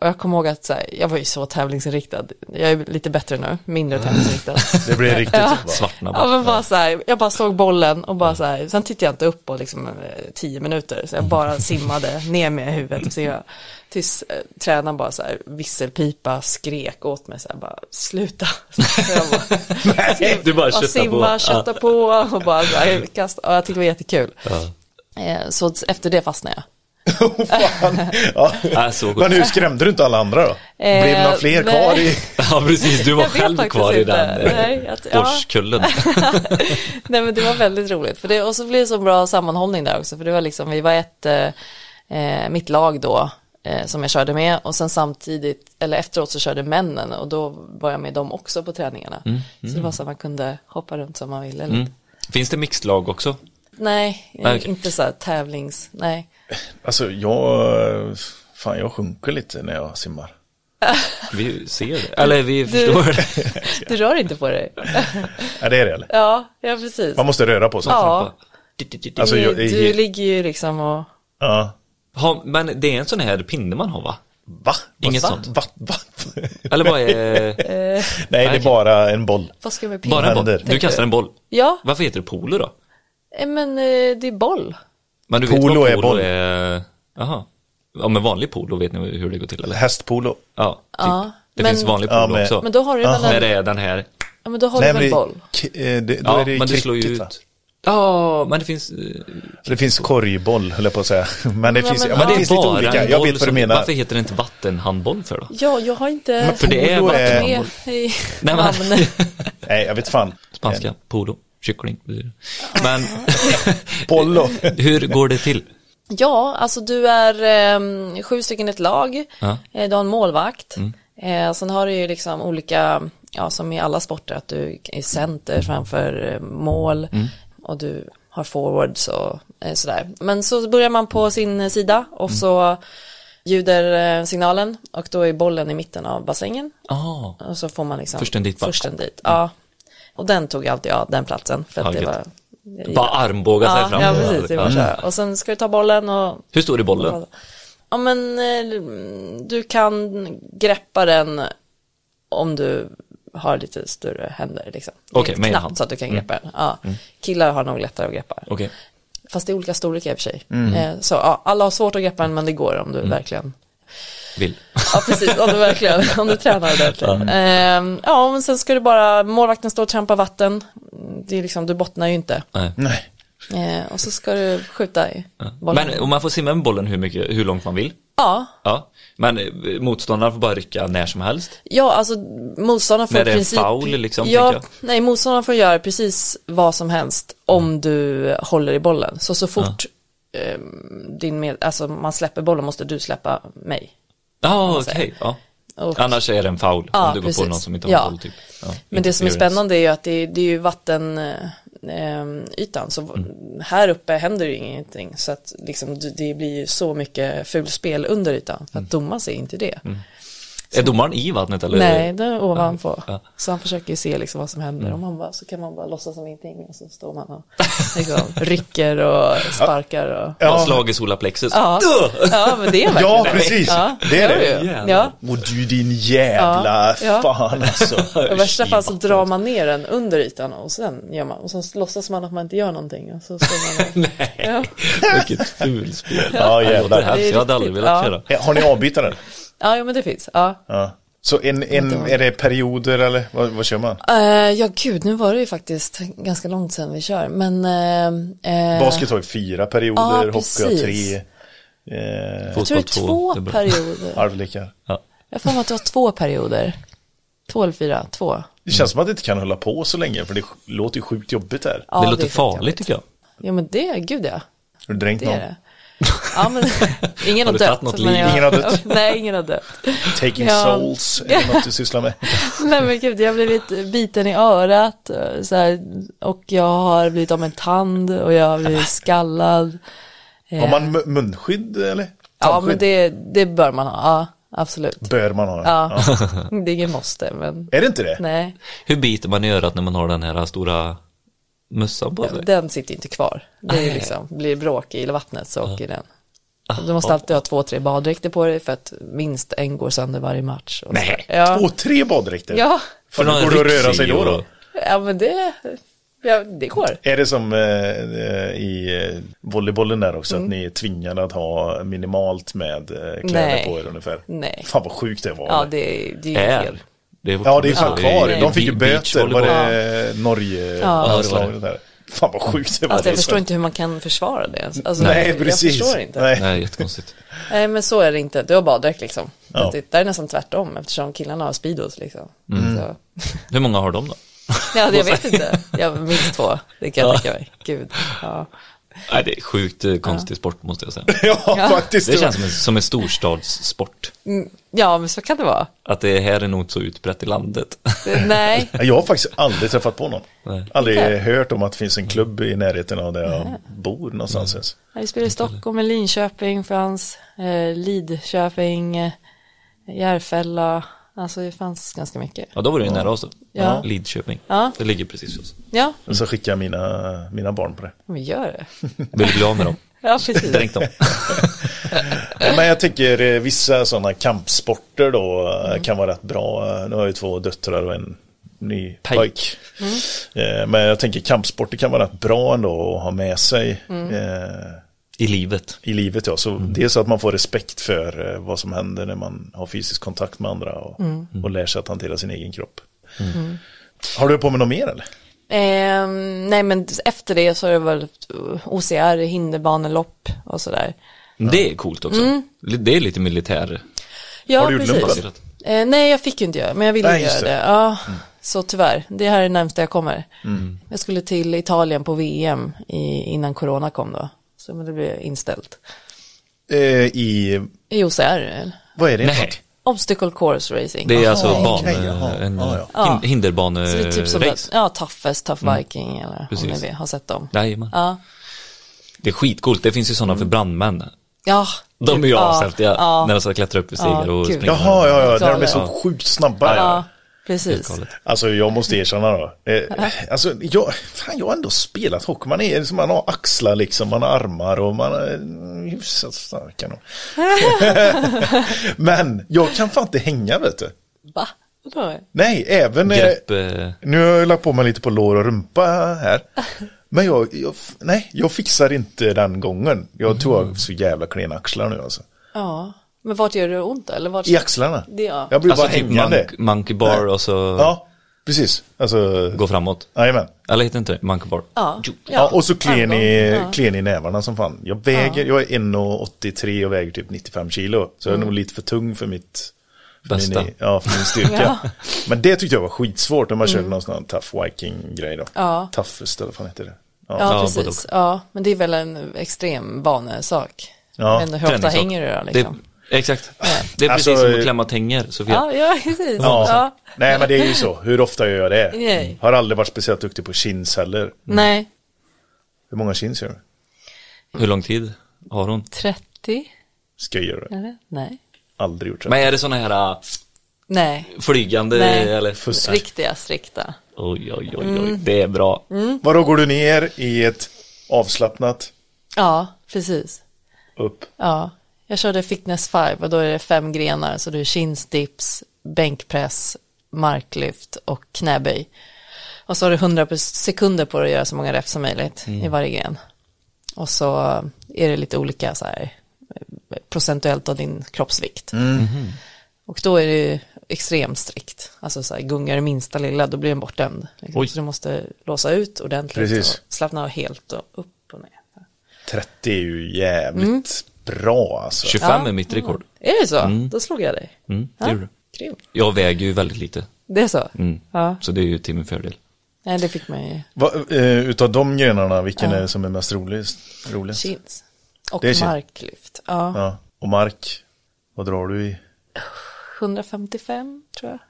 Speaker 5: Och jag kommer ihåg att så här, jag var ju så tävlingsinriktad. Jag är lite bättre nu, mindre tävlingsinriktad. [laughs]
Speaker 1: Det blev riktigt
Speaker 5: Ja.
Speaker 2: Svartna
Speaker 5: Ja
Speaker 2: bara.
Speaker 5: men bara så här, jag bara såg bollen och bara så här, sen tittade jag inte upp på liksom eh, tio minuter, så jag bara simmade ner med huvudet och simmade. Tills eh, tränaren bara så här, visselpipa, skrek åt mig så här, bara sluta. Så [laughs] jag bara,
Speaker 2: Nej, du bara
Speaker 5: och
Speaker 2: köttar
Speaker 5: simma,
Speaker 2: på.
Speaker 5: kötta på och bara så här, kasta, och jag tyckte det var jättekul.
Speaker 2: Ja.
Speaker 5: Eh, Så efter det fastnade jag.
Speaker 1: Oh, fan. [laughs] Ja. Men hur skrämde du inte alla andra då?
Speaker 5: Eh,
Speaker 1: Blev några fler
Speaker 5: nej.
Speaker 1: kvar i... [laughs]
Speaker 2: Ja, precis. Du var
Speaker 5: Jag
Speaker 2: själv kvar i den eh,
Speaker 5: Nej, att-. [laughs] Nej men det var väldigt roligt. För det, och så blev det så bra sammanhållning där också. För det var liksom, vi var ett, eh, eh, mitt lag då, eh, som jag körde med. Och sen samtidigt, eller efteråt så körde männen. Och då var jag med dem också på träningarna. Så det var så att man kunde hoppa runt som man ville.
Speaker 2: Mm. Finns det mixlag också?
Speaker 5: Nej,
Speaker 2: Nej, okej.
Speaker 5: inte så här tävlings, nej.
Speaker 1: Alltså jag... Fan, jag sjunker lite när jag simmar.
Speaker 2: Vi ser det. Eller vi förstår det. [laughs]
Speaker 5: Du rör inte på dig. [laughs]
Speaker 1: Ja, det är det eller?
Speaker 5: Ja, ja precis.
Speaker 1: Man måste röra på sig.
Speaker 5: Ja,
Speaker 1: Alltså,
Speaker 5: du,
Speaker 1: jag,
Speaker 5: du ligger ju liksom och,
Speaker 1: ja.
Speaker 2: Ha, men det är en sån här pinne man har va?
Speaker 1: Va?
Speaker 2: Inget
Speaker 1: va?
Speaker 2: sånt.
Speaker 1: Va? Va? [laughs]
Speaker 2: Eller vad är
Speaker 1: Nej, det är bara en boll.
Speaker 5: vad ska vi
Speaker 2: Bara en boll? Du kastar en boll.
Speaker 5: Ja,
Speaker 2: Varför heter det polo då?
Speaker 5: eh, men eh, det är boll.
Speaker 2: Men du
Speaker 1: Polo
Speaker 2: vet
Speaker 1: är
Speaker 2: vad polo
Speaker 1: boll.
Speaker 2: är? Jaha. Ja men vanlig polo vet ni hur det går till eller?
Speaker 1: Hästpolo.
Speaker 2: Ja, typ.
Speaker 5: Ja,
Speaker 2: Det
Speaker 5: men-
Speaker 2: finns vanlig
Speaker 1: Ja,
Speaker 2: polo
Speaker 1: med-
Speaker 2: också.
Speaker 5: Men då har du väl
Speaker 1: Aha.
Speaker 2: När
Speaker 5: en,
Speaker 2: det är den här
Speaker 5: Ja, men då håller
Speaker 1: men
Speaker 5: väl
Speaker 1: det-
Speaker 5: boll.
Speaker 1: k- eh, det, då
Speaker 2: Ja,
Speaker 1: är det
Speaker 2: men du slår ju ut.
Speaker 1: va?
Speaker 2: Ja, men det finns... eh,
Speaker 1: Det finns korgboll, höll jag på att säga. [laughs] Men det
Speaker 5: Ja,
Speaker 1: finns,
Speaker 5: men-
Speaker 1: ja, men det
Speaker 5: ja.
Speaker 1: finns lite
Speaker 2: bara
Speaker 1: olika.
Speaker 2: en
Speaker 1: Jag
Speaker 2: boll
Speaker 1: vet vad du
Speaker 2: som-
Speaker 1: menar.
Speaker 2: Varför heter det inte vattenhandboll för då?
Speaker 5: Ja, jag har inte
Speaker 1: Men
Speaker 2: För det är varit
Speaker 1: är...
Speaker 5: med i
Speaker 2: Nej, men-.
Speaker 1: Nej, jag vet fan.
Speaker 2: Spanska, polo, kyckling. blir det. Men [laughs]
Speaker 1: Polo.
Speaker 2: hur går det till?
Speaker 5: Ja, alltså du är eh, sju stycken i ett lag.
Speaker 2: Ja.
Speaker 5: Eh, du har en målvakt. Eh, sen har du ju liksom olika, ja som i alla sporter, att du är center framför eh, mål. Och du har forwards och eh, sådär. Men så börjar man på sin sida och så ljuder eh, signalen och då är bollen i mitten av bassängen.
Speaker 2: Ah,
Speaker 5: Och så får man liksom
Speaker 2: Först en dit, bara.
Speaker 5: Först en dit, ja. Och den tog alltid jag, den platsen. För att
Speaker 2: Ja,
Speaker 5: det var...
Speaker 2: bara armbåga sig
Speaker 5: Ja,
Speaker 2: fram.
Speaker 5: ja, precis. Det var
Speaker 2: Ja.
Speaker 5: så här. Och sen ska du ta bollen och
Speaker 2: Hur stor är bollen?
Speaker 5: Ja men eh, du kan greppa den om du har lite större händer liksom.
Speaker 2: En
Speaker 5: knappt
Speaker 2: hand.
Speaker 5: så att du kan greppa den. Ja. Killar har nog lättare att greppa.
Speaker 2: Okej.
Speaker 5: Fast det är olika storlekar i och för sig. Eh, Så ja, alla har svårt att greppa den men det går om du verkligen
Speaker 2: Vill.
Speaker 5: Ja precis, om du verkligen, om du tränar ordentligt. Ehm, ja men sen ska du bara, målvakten står och trampar vatten. Det är liksom, du bottnar ju inte.
Speaker 2: Nej.
Speaker 1: Nej.
Speaker 5: Eh, och så ska du skjuta i bollen.
Speaker 2: Men om man får simma med bollen hur, mycket, hur långt man vill.
Speaker 5: Ja,
Speaker 2: Ja. Men eh, motståndaren får bara rycka när som helst.
Speaker 5: Ja, alltså motståndaren får
Speaker 2: När
Speaker 5: i
Speaker 2: det är
Speaker 5: princip...
Speaker 2: foul, liksom,
Speaker 5: ja, nej, motståndaren får göra precis vad som helst om du håller i bollen. Så så fort eh, din med, alltså man släpper bollen måste du släppa mig.
Speaker 2: Okej.
Speaker 5: säga.
Speaker 2: Ja.
Speaker 5: Och,
Speaker 2: Annars är det en foul
Speaker 5: Ja,
Speaker 2: om du går
Speaker 5: precis.
Speaker 2: på någon som inte har
Speaker 5: Ja.
Speaker 2: boll typ. Ja,
Speaker 5: men det som är spännande är ju att det, det är ju vatten eh, eh, ytan, så
Speaker 2: Mm.
Speaker 5: här uppe händer ju ingenting. Så att liksom, det, blir ju så mycket fulspel under ytan,
Speaker 2: Mm.
Speaker 5: för att domaren ser inte det.
Speaker 2: Är domaren i vattnet eller?
Speaker 5: Nej, det är ovanpå.
Speaker 2: Ja.
Speaker 5: Så han försöker ju se liksom vad som händer.
Speaker 2: Mm.
Speaker 5: Och man bara, så kan man bara låtsas som ingenting och så står man och liksom, [laughs] rycker och sparkar och...
Speaker 2: Ja.
Speaker 1: Ja.
Speaker 2: Slag i solarplexus.
Speaker 5: Ja, ja men det är verkligen
Speaker 1: Ja, precis.
Speaker 5: Ja,
Speaker 1: Det är det.
Speaker 5: Ja,
Speaker 1: Och du din jävla
Speaker 5: Ja,
Speaker 1: fan alltså. [laughs]
Speaker 5: i värsta fall så drar man ner den under ytan och sen gör man, och så låtsas man att man inte gör någonting och så står man och, [laughs]
Speaker 2: Nej,
Speaker 5: ja.
Speaker 2: vilket fulspel.
Speaker 1: Ja,
Speaker 2: det
Speaker 1: jävlar.
Speaker 2: här,
Speaker 5: Det är
Speaker 2: jag hade aldrig velat
Speaker 5: ja.
Speaker 2: köra.
Speaker 1: Har ni avbytare?
Speaker 5: Ja, jo, men det finns, ja.
Speaker 1: Ja. Så en, en, är det perioder eller vad, vad kör man?
Speaker 5: Eh, ja, gud, nu var det ju faktiskt ganska långt sedan vi kör, men... eh, eh,
Speaker 1: Basket har ju fyra perioder,
Speaker 5: Ja,
Speaker 1: hockey har tre. Eh,
Speaker 5: jag tror det är två
Speaker 2: det är
Speaker 5: perioder. [laughs]
Speaker 1: halvlekar.
Speaker 2: Ja.
Speaker 5: Jag får mig att det var två perioder. Två eller fyra, två.
Speaker 1: Det känns som att det inte kan hålla på så länge för det låter ju sjukt jobbigt här.
Speaker 5: Ja,
Speaker 2: det låter
Speaker 5: är
Speaker 2: farligt tycker jag.
Speaker 5: Ja men det, gud ja.
Speaker 1: Har du dränkt
Speaker 5: Det är
Speaker 1: någon?
Speaker 5: det. Ja men [laughs] ingen
Speaker 2: Har
Speaker 5: har, dött.
Speaker 2: något
Speaker 5: men
Speaker 2: liv?
Speaker 5: jag-
Speaker 1: Ingen har dött? [laughs]
Speaker 5: Nej, ingen har dött.
Speaker 1: Taking
Speaker 5: Ja.
Speaker 1: souls, är det något du sysslar med? [laughs]
Speaker 5: Nej men gud, jag har blivit biten i örat eh, så här, och jag har blivit av med en tand och jag har blivit skallad.
Speaker 1: Har man mu- munskydd eller?
Speaker 5: Ja men det, det bör man ha, ja absolut.
Speaker 1: Bör man ha.
Speaker 5: Ja, det är ingen måste men
Speaker 1: Är det inte det?
Speaker 5: nej,
Speaker 2: Hur biter man i örat när man har den här stora mössan på sig?
Speaker 5: den sitter inte kvar. Det är liksom, blir bråk i vattnet så åker den. Du måste alltid ha två, tre baddräkter på dig för att minst en går sönder varje match. Och
Speaker 2: Nej,
Speaker 5: ja.
Speaker 1: Två, tre baddräkter?
Speaker 5: Ja,
Speaker 1: hur går det att röra sig då? då?
Speaker 5: ja men det, ja, det går.
Speaker 1: Är det som eh, eh, i eh, volleybollen där också,
Speaker 5: Mm.
Speaker 1: att ni är tvingade att ha minimalt med eh, kläder
Speaker 5: Nej.
Speaker 1: på er ungefär?
Speaker 5: Nej.
Speaker 1: Fan vad sjukt det var.
Speaker 5: Ja, det, det är
Speaker 2: Är.
Speaker 5: fel.
Speaker 2: Det är
Speaker 1: ja det är fan kvar.
Speaker 5: det
Speaker 1: De fick ju böter. Var det Norge
Speaker 5: Ja.
Speaker 1: landslaget där? Fan vad sjukt det var.
Speaker 5: Alltså, jag
Speaker 1: Det
Speaker 5: förstår inte hur man kan försvara det. Alltså,
Speaker 1: Nej,
Speaker 5: jag
Speaker 1: precis.
Speaker 5: förstår inte.
Speaker 1: Nej.
Speaker 5: Nej.
Speaker 2: Nej, jättekonstigt.
Speaker 5: men så är det inte. Du har baddräkt liksom.
Speaker 1: Ja.
Speaker 5: Det där är nästan tvärtom eftersom killarna har speedos liksom.
Speaker 1: Mm.
Speaker 5: Så. [laughs]
Speaker 2: Hur många har de då?
Speaker 5: Ja, det- jag [laughs] vet inte. Jag minst två. Det kan jag
Speaker 2: Ja.
Speaker 5: tänka mig. Gud. Ja.
Speaker 2: Nej, det är sjukt eh, konstig sport måste jag säga. [laughs]
Speaker 1: Ja, faktiskt.
Speaker 2: Det känns som en, som en storstadssport.
Speaker 5: Mm, ja, men så kan det vara.
Speaker 2: Att det här är nog inte så utbrett i landet.
Speaker 5: Nej. [laughs]
Speaker 1: Jag har faktiskt aldrig träffat på någon.
Speaker 2: Nej.
Speaker 1: Aldrig
Speaker 5: Inte?
Speaker 1: hört om att det finns en klubb i närheten av där jag bor någonstans ens.
Speaker 5: Vi spelade i Stockholm, i Linköping fanns, eh, Lidköping, eh, Järfälla. Alltså det fanns ganska mycket.
Speaker 2: Ja, då var det ju nära oss då.
Speaker 5: Ja.
Speaker 2: Lidköping.
Speaker 5: Ja.
Speaker 2: Det ligger precis hos oss.
Speaker 5: Ja,
Speaker 1: Och så skickar jag mina, mina barn på det.
Speaker 5: vi gör det. [laughs]
Speaker 2: Vill du bli av med dem? [laughs]
Speaker 5: Ja, precis.
Speaker 2: Dränk dem. [laughs]
Speaker 1: Men jag tycker eh, vissa sådana kampsporter då eh, kan vara rätt bra. Eh, Nu har jag ju två döttrar och en ny
Speaker 2: Pojk.
Speaker 1: pojk. Eh, Men jag tänker kampsporter kan vara rätt bra ändå att ha med sig eh,
Speaker 2: I livet.
Speaker 1: i livet. Ja. Så det är så att man får respekt för eh, vad som händer när man har fysisk kontakt med andra och, och lär sig att hantera sin egen kropp. Har du på med något mer eller?
Speaker 5: Ehm, nej men efter det så är det väl uh, OCR, hinderbanelopp och sådär.
Speaker 2: Det är coolt också. Det är lite militär.
Speaker 5: Ja,
Speaker 1: Har du gjort
Speaker 5: precis. Eh, nej, jag fick ju inte göra men jag ville
Speaker 1: Nej,
Speaker 5: göra det.
Speaker 1: det.
Speaker 5: Ja, så tyvärr. Det här är det närmsta jag kommer. Jag skulle till Italien på VM i, innan corona kom då. Så men det blev inställt.
Speaker 1: Eh, I,
Speaker 5: I OCR, eller?
Speaker 1: vad är det?
Speaker 2: Nej?
Speaker 5: Obstacle Course Racing.
Speaker 2: det är alltså
Speaker 1: Aha,
Speaker 2: ban,
Speaker 1: jaha.
Speaker 2: en
Speaker 1: Ja, ja.
Speaker 5: Ja.
Speaker 2: hin- hinderbane
Speaker 5: Så det är typ som
Speaker 2: race.
Speaker 5: ja, Toughest, Tough Viking eller om
Speaker 2: Precis.
Speaker 5: ni har sett dem.
Speaker 2: Jajamän.
Speaker 5: Ja.
Speaker 2: Det är skitcoolt, det finns ju sådana för brandmän.
Speaker 5: Ja.
Speaker 2: De är ju
Speaker 5: ja,
Speaker 2: ashäftiga
Speaker 5: ja.
Speaker 2: när de ska klättra upp i stigar
Speaker 5: Ja,
Speaker 2: och springa.
Speaker 1: Jaha, ja, ja, när de är så sjukt snabba.
Speaker 5: Ja, precis.
Speaker 1: Alltså jag måste erkänna då. Eh, alltså jag, fan, jag har ändå spelat hockey. Man är som man har axlar liksom, man har armar och man är hyfsat starka [laughs] nog. Men jag kan fan inte hänga vet du.
Speaker 5: Va? Vadå?
Speaker 1: Nej, även eh,
Speaker 2: Grepp, eh,
Speaker 1: Nu har jag lagt på mig lite på lår och rumpa här. Men jag, jag, nej, jag fixar inte den gången. Jag tror jag har så jävla klena axlar nu alltså.
Speaker 5: Ja. Men vart gör det ont då? Eller vart...
Speaker 1: I axlarna.
Speaker 5: Det, ja.
Speaker 1: Jag blir
Speaker 2: alltså
Speaker 1: bara
Speaker 2: typ
Speaker 1: hängande.
Speaker 2: monk, monkey bar och så
Speaker 1: Ja, precis. Alltså,
Speaker 2: gå framåt.
Speaker 1: jajamän.
Speaker 2: Eller heter inte det? Monkey bar.
Speaker 5: Ja.
Speaker 1: Ja, och så klen i.
Speaker 5: Ja.
Speaker 1: klen i nävarna som fan. Jag väger, jag är 1,83 och väger typ 95 kilo. Så jag är nog lite för tung för mitt för
Speaker 2: Bästa.
Speaker 1: Min, ja, för min styrka. Men det tyckte jag var skitsvårt när man körde någon sån här tough viking-grej då.
Speaker 5: Ja.
Speaker 1: Toughest eller vad fan heter det?
Speaker 5: Ja,
Speaker 2: Ja,
Speaker 5: precis. Ja, men det är väl en extrem vanesak.
Speaker 1: Ja,
Speaker 5: men hur ofta hänger du då
Speaker 2: Det,
Speaker 5: liksom?
Speaker 2: Exakt. Det är
Speaker 1: Alltså,
Speaker 2: precis som
Speaker 1: eh,
Speaker 2: att klämma tänger, Sofia.
Speaker 5: Ja, ja, precis.
Speaker 1: Ja.
Speaker 5: Ja.
Speaker 1: Nej men det är ju så. Hur ofta gör jag det?
Speaker 5: Nej.
Speaker 1: Har aldrig varit speciellt duktig på chins heller.
Speaker 5: Nej,
Speaker 1: Hur många chins gör du?
Speaker 2: Hur lång tid har hon?
Speaker 5: 30?
Speaker 1: Ska jag göra det?
Speaker 5: Eller? Nej.
Speaker 1: Aldrig gjort det.
Speaker 2: Men är det såna här äh,
Speaker 5: Nej.
Speaker 2: flygande
Speaker 5: Nej.
Speaker 2: eller?
Speaker 1: Fussar.
Speaker 5: Riktiga, strikta.
Speaker 2: Oj, oj, oj,
Speaker 5: Mm.
Speaker 2: oj, det är bra.
Speaker 1: Vadå går du ner i ett avslappnat
Speaker 5: Ja, precis.
Speaker 1: upp?
Speaker 5: Ja, jag körde fitness 5 och då är det fem grenar så det är chins, dips, bänkpress, marklyft och knäböj. Och så har du 100 sekunder på dig att göra så många reps som möjligt i varje gren. Och så är det lite olika så här procentuellt av din kroppsvikt. Och då är det extremt strikt. Alltså så här, gungar det minsta lilla, då blir den bortdömd. Liksom. Så du måste låsa ut ordentligt
Speaker 1: Precis.
Speaker 5: och slappna av helt och upp och ner.
Speaker 1: 30 är ju jävligt
Speaker 5: Mm.
Speaker 1: Bra alltså.
Speaker 2: 25
Speaker 5: Ja.
Speaker 2: är mitt rekord.
Speaker 5: Är det så? Då slog jag dig.
Speaker 2: Mm, det
Speaker 5: Ja,
Speaker 2: gjorde du. Jag väger ju väldigt lite,
Speaker 5: Det är så?
Speaker 2: mm.
Speaker 5: Ja.
Speaker 2: så det är ju till min fördel.
Speaker 5: Nej, det fick man ju.
Speaker 1: Va, eh, utav de grenarna, vilken är det som är mest roligast? roligast?
Speaker 5: Chins. Och
Speaker 1: Det
Speaker 5: marklyft. Ja.
Speaker 1: Ja. Och mark, vad drar du i?
Speaker 5: 155 tror jag.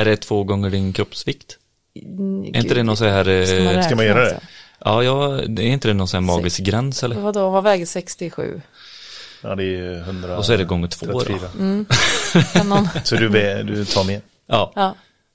Speaker 2: Är det två gånger din kroppsvikt?
Speaker 5: Mm,
Speaker 2: Är inte det någon så här, eh,
Speaker 5: Ska man,
Speaker 1: ska
Speaker 5: räkna
Speaker 1: man göra det?
Speaker 2: Ja, ja, det är inte det någon sån här magisk gräns eller?
Speaker 5: Vadå, vad väger 67?
Speaker 1: Ja, det är 100.
Speaker 2: Och så är det gånger två då.
Speaker 1: 34.
Speaker 5: Kan någon... [laughs]
Speaker 1: Så du, vä- du tar med?
Speaker 2: Ja,
Speaker 5: Ja.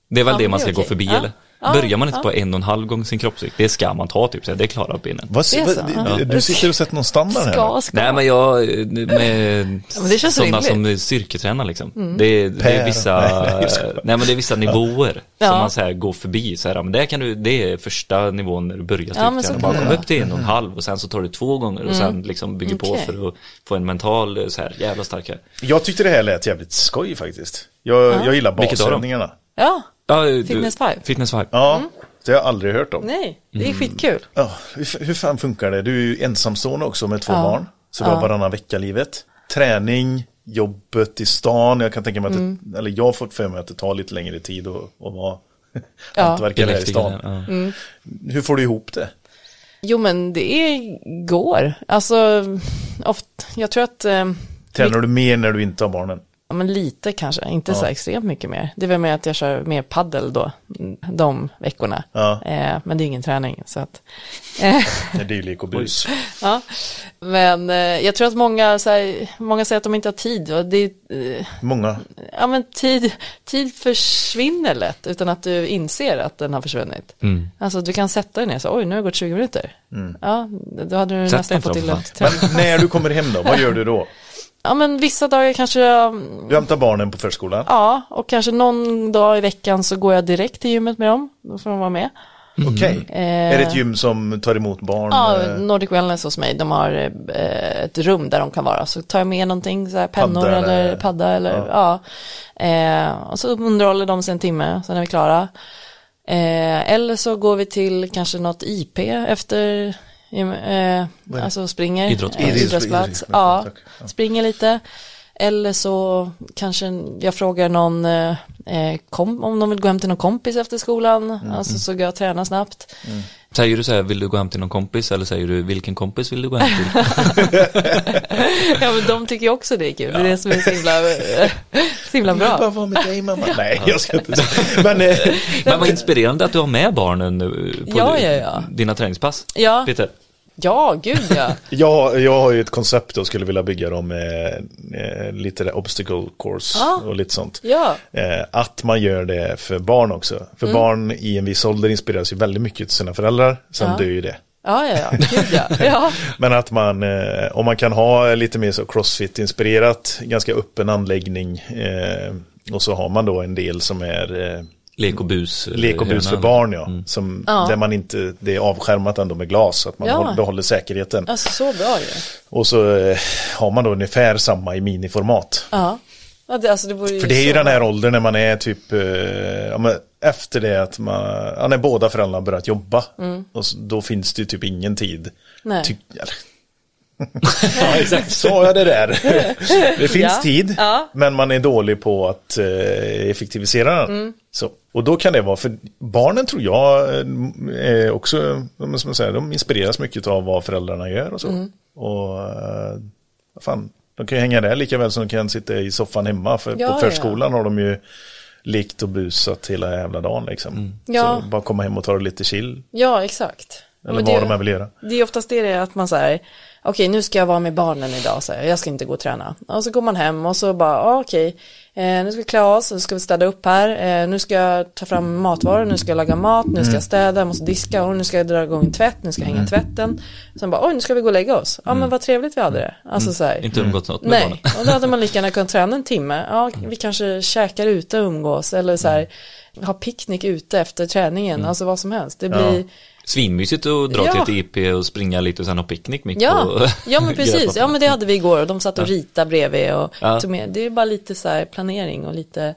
Speaker 2: det är väl
Speaker 5: Ja,
Speaker 2: det man
Speaker 5: det
Speaker 2: ska gå
Speaker 5: okej.
Speaker 2: förbi
Speaker 5: Ja.
Speaker 2: eller?
Speaker 5: Ja,
Speaker 2: Börjar man inte
Speaker 5: ja.
Speaker 2: på en och en halv gång sin kroppsvikt, det ska man ta typ, så det klarar benen.
Speaker 1: Vad,
Speaker 5: Det så,
Speaker 1: du,
Speaker 5: ja.
Speaker 1: du sitter och sätter någon standard här?
Speaker 5: Ska, ska.
Speaker 2: Nej men jag, med
Speaker 5: Ja, men det känns
Speaker 2: sådana
Speaker 5: rimligt. Mm.
Speaker 2: som styrketränar liksom. Det, är, det
Speaker 1: Per.
Speaker 2: är vissa,
Speaker 1: Nej, nej,
Speaker 2: men det är vissa nivåer
Speaker 5: Ja.
Speaker 2: som man så här går förbi. Så här, men det, kan du, det är första nivån när du börjar
Speaker 5: Ja, men så
Speaker 2: styrketräna.
Speaker 5: kan
Speaker 2: Bara
Speaker 5: det
Speaker 2: kom
Speaker 5: vara.
Speaker 2: upp till en och en halv och sen så tar du två gånger och sen liksom bygger på
Speaker 5: Okej.
Speaker 2: för att få en mental så här jävla starkare.
Speaker 1: Jag tyckte det här lät jävligt skoj faktiskt. Jag, jag gillar basövningarna.
Speaker 5: Ja,
Speaker 2: Ja, du-
Speaker 5: Fitness five.
Speaker 2: Fitness five.
Speaker 1: Ja, det har jag aldrig hört om.
Speaker 5: nej, det
Speaker 2: Mm.
Speaker 5: är skitkul.
Speaker 1: Ja, hur, hur fan funkar det? Du är ju ensamstående också med två
Speaker 5: Ja.
Speaker 1: barn. Så du har varannan vecka-livet. Träning, jobbet i stan. Jag kan tänka mig att
Speaker 5: Mm.
Speaker 1: det, eller jag har fått för mig att det tar lite längre tid att, att vara [laughs]
Speaker 5: Ja.
Speaker 1: hantverkare här i
Speaker 2: Elektriker,
Speaker 1: stan.
Speaker 2: ja.
Speaker 5: Mm.
Speaker 1: Hur får du ihop det?
Speaker 5: Jo, men det är, går. Alltså, ofta, jag tror att, eh,
Speaker 1: Tränar du mer när du inte har barnen?
Speaker 5: Ja, men lite kanske, inte så extremt mycket mer. Det är väl med att jag kör mer paddel då, mm, de veckorna.
Speaker 1: Ja.
Speaker 5: Eh, men det är ingen träning, så att. Eh, [laughs]
Speaker 1: Nej, det är ju lek och bus.
Speaker 5: ja. Men eh, jag tror att många, så här, många säger att de inte har tid. Och det, är, eh,
Speaker 1: Många.
Speaker 5: ja, men tid, tid försvinner lätt utan att du inser att den har försvunnit.
Speaker 2: Mm.
Speaker 5: Alltså du kan sätta dig ner och säga, oj nu har det gått 20 minuter. Ja, då hade du
Speaker 2: Sätt
Speaker 5: nästan fått till ett träning.
Speaker 1: Men när du kommer hem då, vad gör du då?
Speaker 5: Ja men vissa dagar kanske jag,
Speaker 1: Du hämtar barnen på förskolan.
Speaker 5: ja och kanske någon dag i veckan så går jag direkt till gymmet med dem. Då får de vara med.
Speaker 1: Okej.
Speaker 5: Eh,
Speaker 1: Är det ett gym som tar emot barn?
Speaker 5: Ja,
Speaker 1: eh,
Speaker 5: Nordic Wellness hos mig, de har eh, ett rum där de kan vara. Så tar jag med någonting, så här, pennor
Speaker 1: Padda
Speaker 5: eller
Speaker 1: eller-
Speaker 5: padda eller ja. Eh, och så underhåller de sig en timme, sen är vi klara. Eh, eller så går vi till kanske något IP efter, eh, alltså springer.
Speaker 2: Idrottsplats.
Speaker 5: Eh, idrottsplats.
Speaker 1: Idrotts-
Speaker 5: Ja, springer lite. Eller så kanske jag frågar någon, eh, eh, kom, om de vill gå hem till någon kompis efter skolan,
Speaker 1: Mm,
Speaker 5: alltså så går jag och tränar snabbt.
Speaker 2: Säger du så här, vill du gå hem till någon kompis eller säger du vilken kompis vill du gå hem till? [laughs]
Speaker 5: ja men de tycker ju också det är kul, det är det som är så himla, så himla
Speaker 1: Jag vill bara
Speaker 5: bra.
Speaker 1: vara med dig mamma. Nej, jag ska inte. Men eh,
Speaker 2: Men vad inspirerande att du har med barnen nu på
Speaker 5: Ja, ja, ja.
Speaker 2: dina träningspass.
Speaker 5: Ja,
Speaker 2: Peter,
Speaker 5: ja gud ja. [laughs]
Speaker 1: jag, jag har ju ett koncept och skulle vilja bygga dem eh, lite obstacle course
Speaker 5: Ja.
Speaker 1: och lite sånt.
Speaker 5: Ja,
Speaker 1: Eh, att man gör det för barn också. För
Speaker 5: Mm.
Speaker 1: barn i en viss ålder inspireras ju väldigt mycket till sina föräldrar. Sen
Speaker 5: Ja.
Speaker 1: dör ju det.
Speaker 5: ja, ja, ja. gud ja. [laughs] ja.
Speaker 1: Men att man, eh, om man kan ha lite mer så crossfit-inspirerat, ganska öppen anläggning. Eh, och så har man då en del som är eh,
Speaker 2: lek och bus. eh,
Speaker 1: lek och bus för barn ja. Som,
Speaker 5: Ja.
Speaker 1: Där man inte, det är avskärmat ändå med glas. Så att man
Speaker 5: Ja.
Speaker 1: håller, behåller säkerheten.
Speaker 5: Alltså så bra ju.
Speaker 1: Och så eh, har man då ungefär samma i miniformat.
Speaker 5: Ja. ja det, alltså det
Speaker 1: För det är ju den här
Speaker 5: bra.
Speaker 1: åldern när man är typ, eh, ja, men efter det att man, ja, när båda föräldrarna börjat jobba. Och så, då finns det ju typ ingen tid.
Speaker 5: Mm. Nej.
Speaker 1: Ty, eller, ja, exakt. Sa jag det där? Det finns
Speaker 5: Ja.
Speaker 1: tid,
Speaker 5: Ja. Mm.
Speaker 1: men man är dålig på att eh, effektivisera den. Så, och då kan det vara, för barnen tror jag eh, är också, som jag säger, de inspireras mycket av vad föräldrarna gör och så.
Speaker 5: Mm.
Speaker 1: Och eh, vad fan, de kan ju hänga där lika väl som de kan sitta i soffan hemma. För
Speaker 5: Ja,
Speaker 1: på
Speaker 5: ja.
Speaker 1: förskolan har de ju lekt och busat hela jävla dagen liksom.
Speaker 5: Ja.
Speaker 1: Så bara komma hem och ta det lite chill.
Speaker 5: Ja, exakt.
Speaker 1: Eller
Speaker 5: Men
Speaker 1: vad
Speaker 5: det,
Speaker 1: de än vill göra.
Speaker 5: Det är oftast det att man säger, okej nu ska jag vara med barnen idag, så här, jag ska inte gå och träna. Och så går man hem och så bara, ah, okej, eh, nu ska vi klä oss, nu ska vi städa upp här, eh, nu ska jag ta fram matvaror, nu ska jag laga mat, nu
Speaker 1: Mm.
Speaker 5: ska jag städa, jag måste diska, och nu ska jag dra igång tvätt, nu ska jag hänga tvätten. Sen bara, oj nu ska vi gå och lägga oss. Ja men vad trevligt vi hade det. Alltså så här.
Speaker 2: Inte umgåtts något med
Speaker 5: Nej,
Speaker 2: barnen.
Speaker 5: och då hade man lika gärna kunnat träna en timme. Ja, vi kanske käkar ute och umgås eller så här, ha picknick ute efter träningen, alltså vad som helst. Det blir,
Speaker 2: Svinmysigt att dra
Speaker 5: Ja.
Speaker 2: till ett IP och springa lite och sen ha picknick mitt
Speaker 5: Ja,
Speaker 2: på
Speaker 5: ja men [laughs] precis. Ja men det hade vi igår och de satt och ritade bredvid och
Speaker 2: Ja.
Speaker 5: tog med. Det är bara lite så här planering och lite,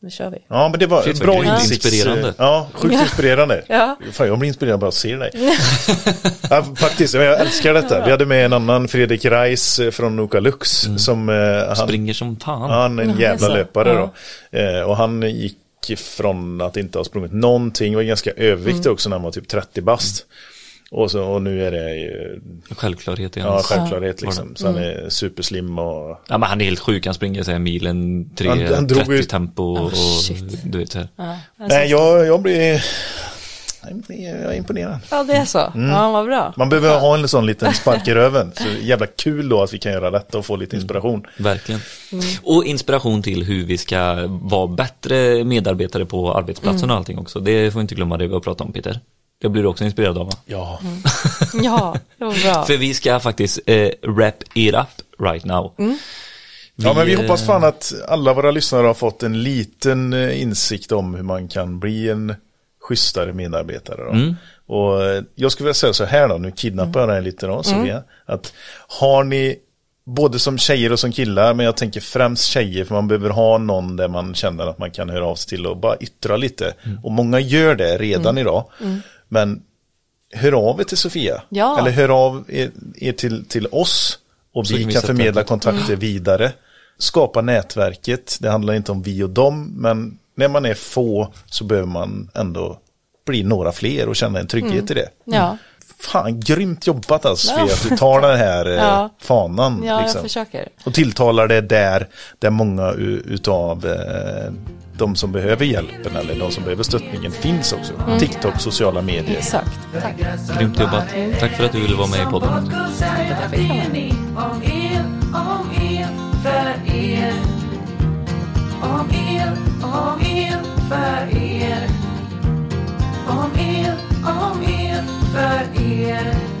Speaker 5: nu kör vi.
Speaker 1: Ja, men det var
Speaker 2: Shit,
Speaker 1: bra insikts...
Speaker 2: inspirerande.
Speaker 1: Ja, sjukt inspirerande.
Speaker 5: Ja.
Speaker 1: Fan, jag blir inspirerad bara att se dig. ja, [laughs] faktiskt, jag älskar detta. Vi hade med en annan, Fredrik Reis eh, från Noka Lux. Som, eh, han,
Speaker 2: Springer som fan.
Speaker 1: han är en
Speaker 5: Ja,
Speaker 1: jävla löpare
Speaker 5: Ja.
Speaker 1: då. Eh, och han gick från att inte ha sprungit någonting, var ganska överviktig också när han var typ 30 bast. Och, så, och nu är det ju
Speaker 2: Självklarhet i
Speaker 1: ja, självklarhet liksom. Så han
Speaker 5: Mm.
Speaker 1: är superslim och
Speaker 2: Ja men han är helt sjuk, han springer så här milen
Speaker 1: Han- han drog
Speaker 2: 3.30
Speaker 1: ju-
Speaker 2: tempo och
Speaker 5: shit.
Speaker 2: du vet så här.
Speaker 5: Ja, alltså,
Speaker 1: Nej, jag, jag blir... Jag är imponerad.
Speaker 5: ja det är så.
Speaker 1: Mm.
Speaker 5: Ja, vad bra.
Speaker 1: Man behöver ha en sån liten spark i [laughs] röven. Så jävla kul då att vi kan göra detta och få lite inspiration.
Speaker 2: Verkligen. Och inspiration till hur vi ska vara bättre medarbetare på arbetsplatsen och allting också. Det får vi inte glömma det vi har pratat om Peter. Det blir du också inspirerad av va?
Speaker 1: Ja.
Speaker 5: Ja, det var bra.
Speaker 2: För vi ska faktiskt eh, wrap it up right now.
Speaker 1: ja, men vi
Speaker 2: eh,
Speaker 1: hoppas fan att alla våra lyssnare har fått en liten eh, insikt om hur man kan bli en schysstare medarbetare. Då. Och eh, jag skulle vilja säga så här då, nu kidnappar jag dig lite då, Sofia. Att har ni, både som tjejer och som killar, men jag tänker främst tjejer, för man behöver ha någon där man känner att man kan höra av sig till och bara yttra lite. Och många gör det redan idag. Men hör av er till Sofia.
Speaker 5: Ja.
Speaker 1: Eller hör av er, er till, till oss. Och
Speaker 2: Så
Speaker 1: vi kan förmedla kontakter vidare. Skapa nätverket. Det handlar inte om vi och dem. Men när man är få så behöver man ändå bli några fler och känna en trygghet mm. i det.
Speaker 5: Ja.
Speaker 1: Fan, grymt jobbat alltså
Speaker 5: Svea,
Speaker 1: att du tar den här [laughs] eh,
Speaker 5: ja.
Speaker 1: fanan.
Speaker 5: Ja,
Speaker 1: liksom.
Speaker 5: jag försöker.
Speaker 1: Och tilltalar det där, där många utav eh, de som behöver hjälpen eller de som behöver stöttningen finns också.
Speaker 5: Mm.
Speaker 1: TikTok, sociala medier.
Speaker 5: Exakt. Tack.
Speaker 2: Grymt jobbat. Tack för att du ville vara med i podden.
Speaker 5: Tack för att jag fick vara om er, för er. Om er, om er, för er.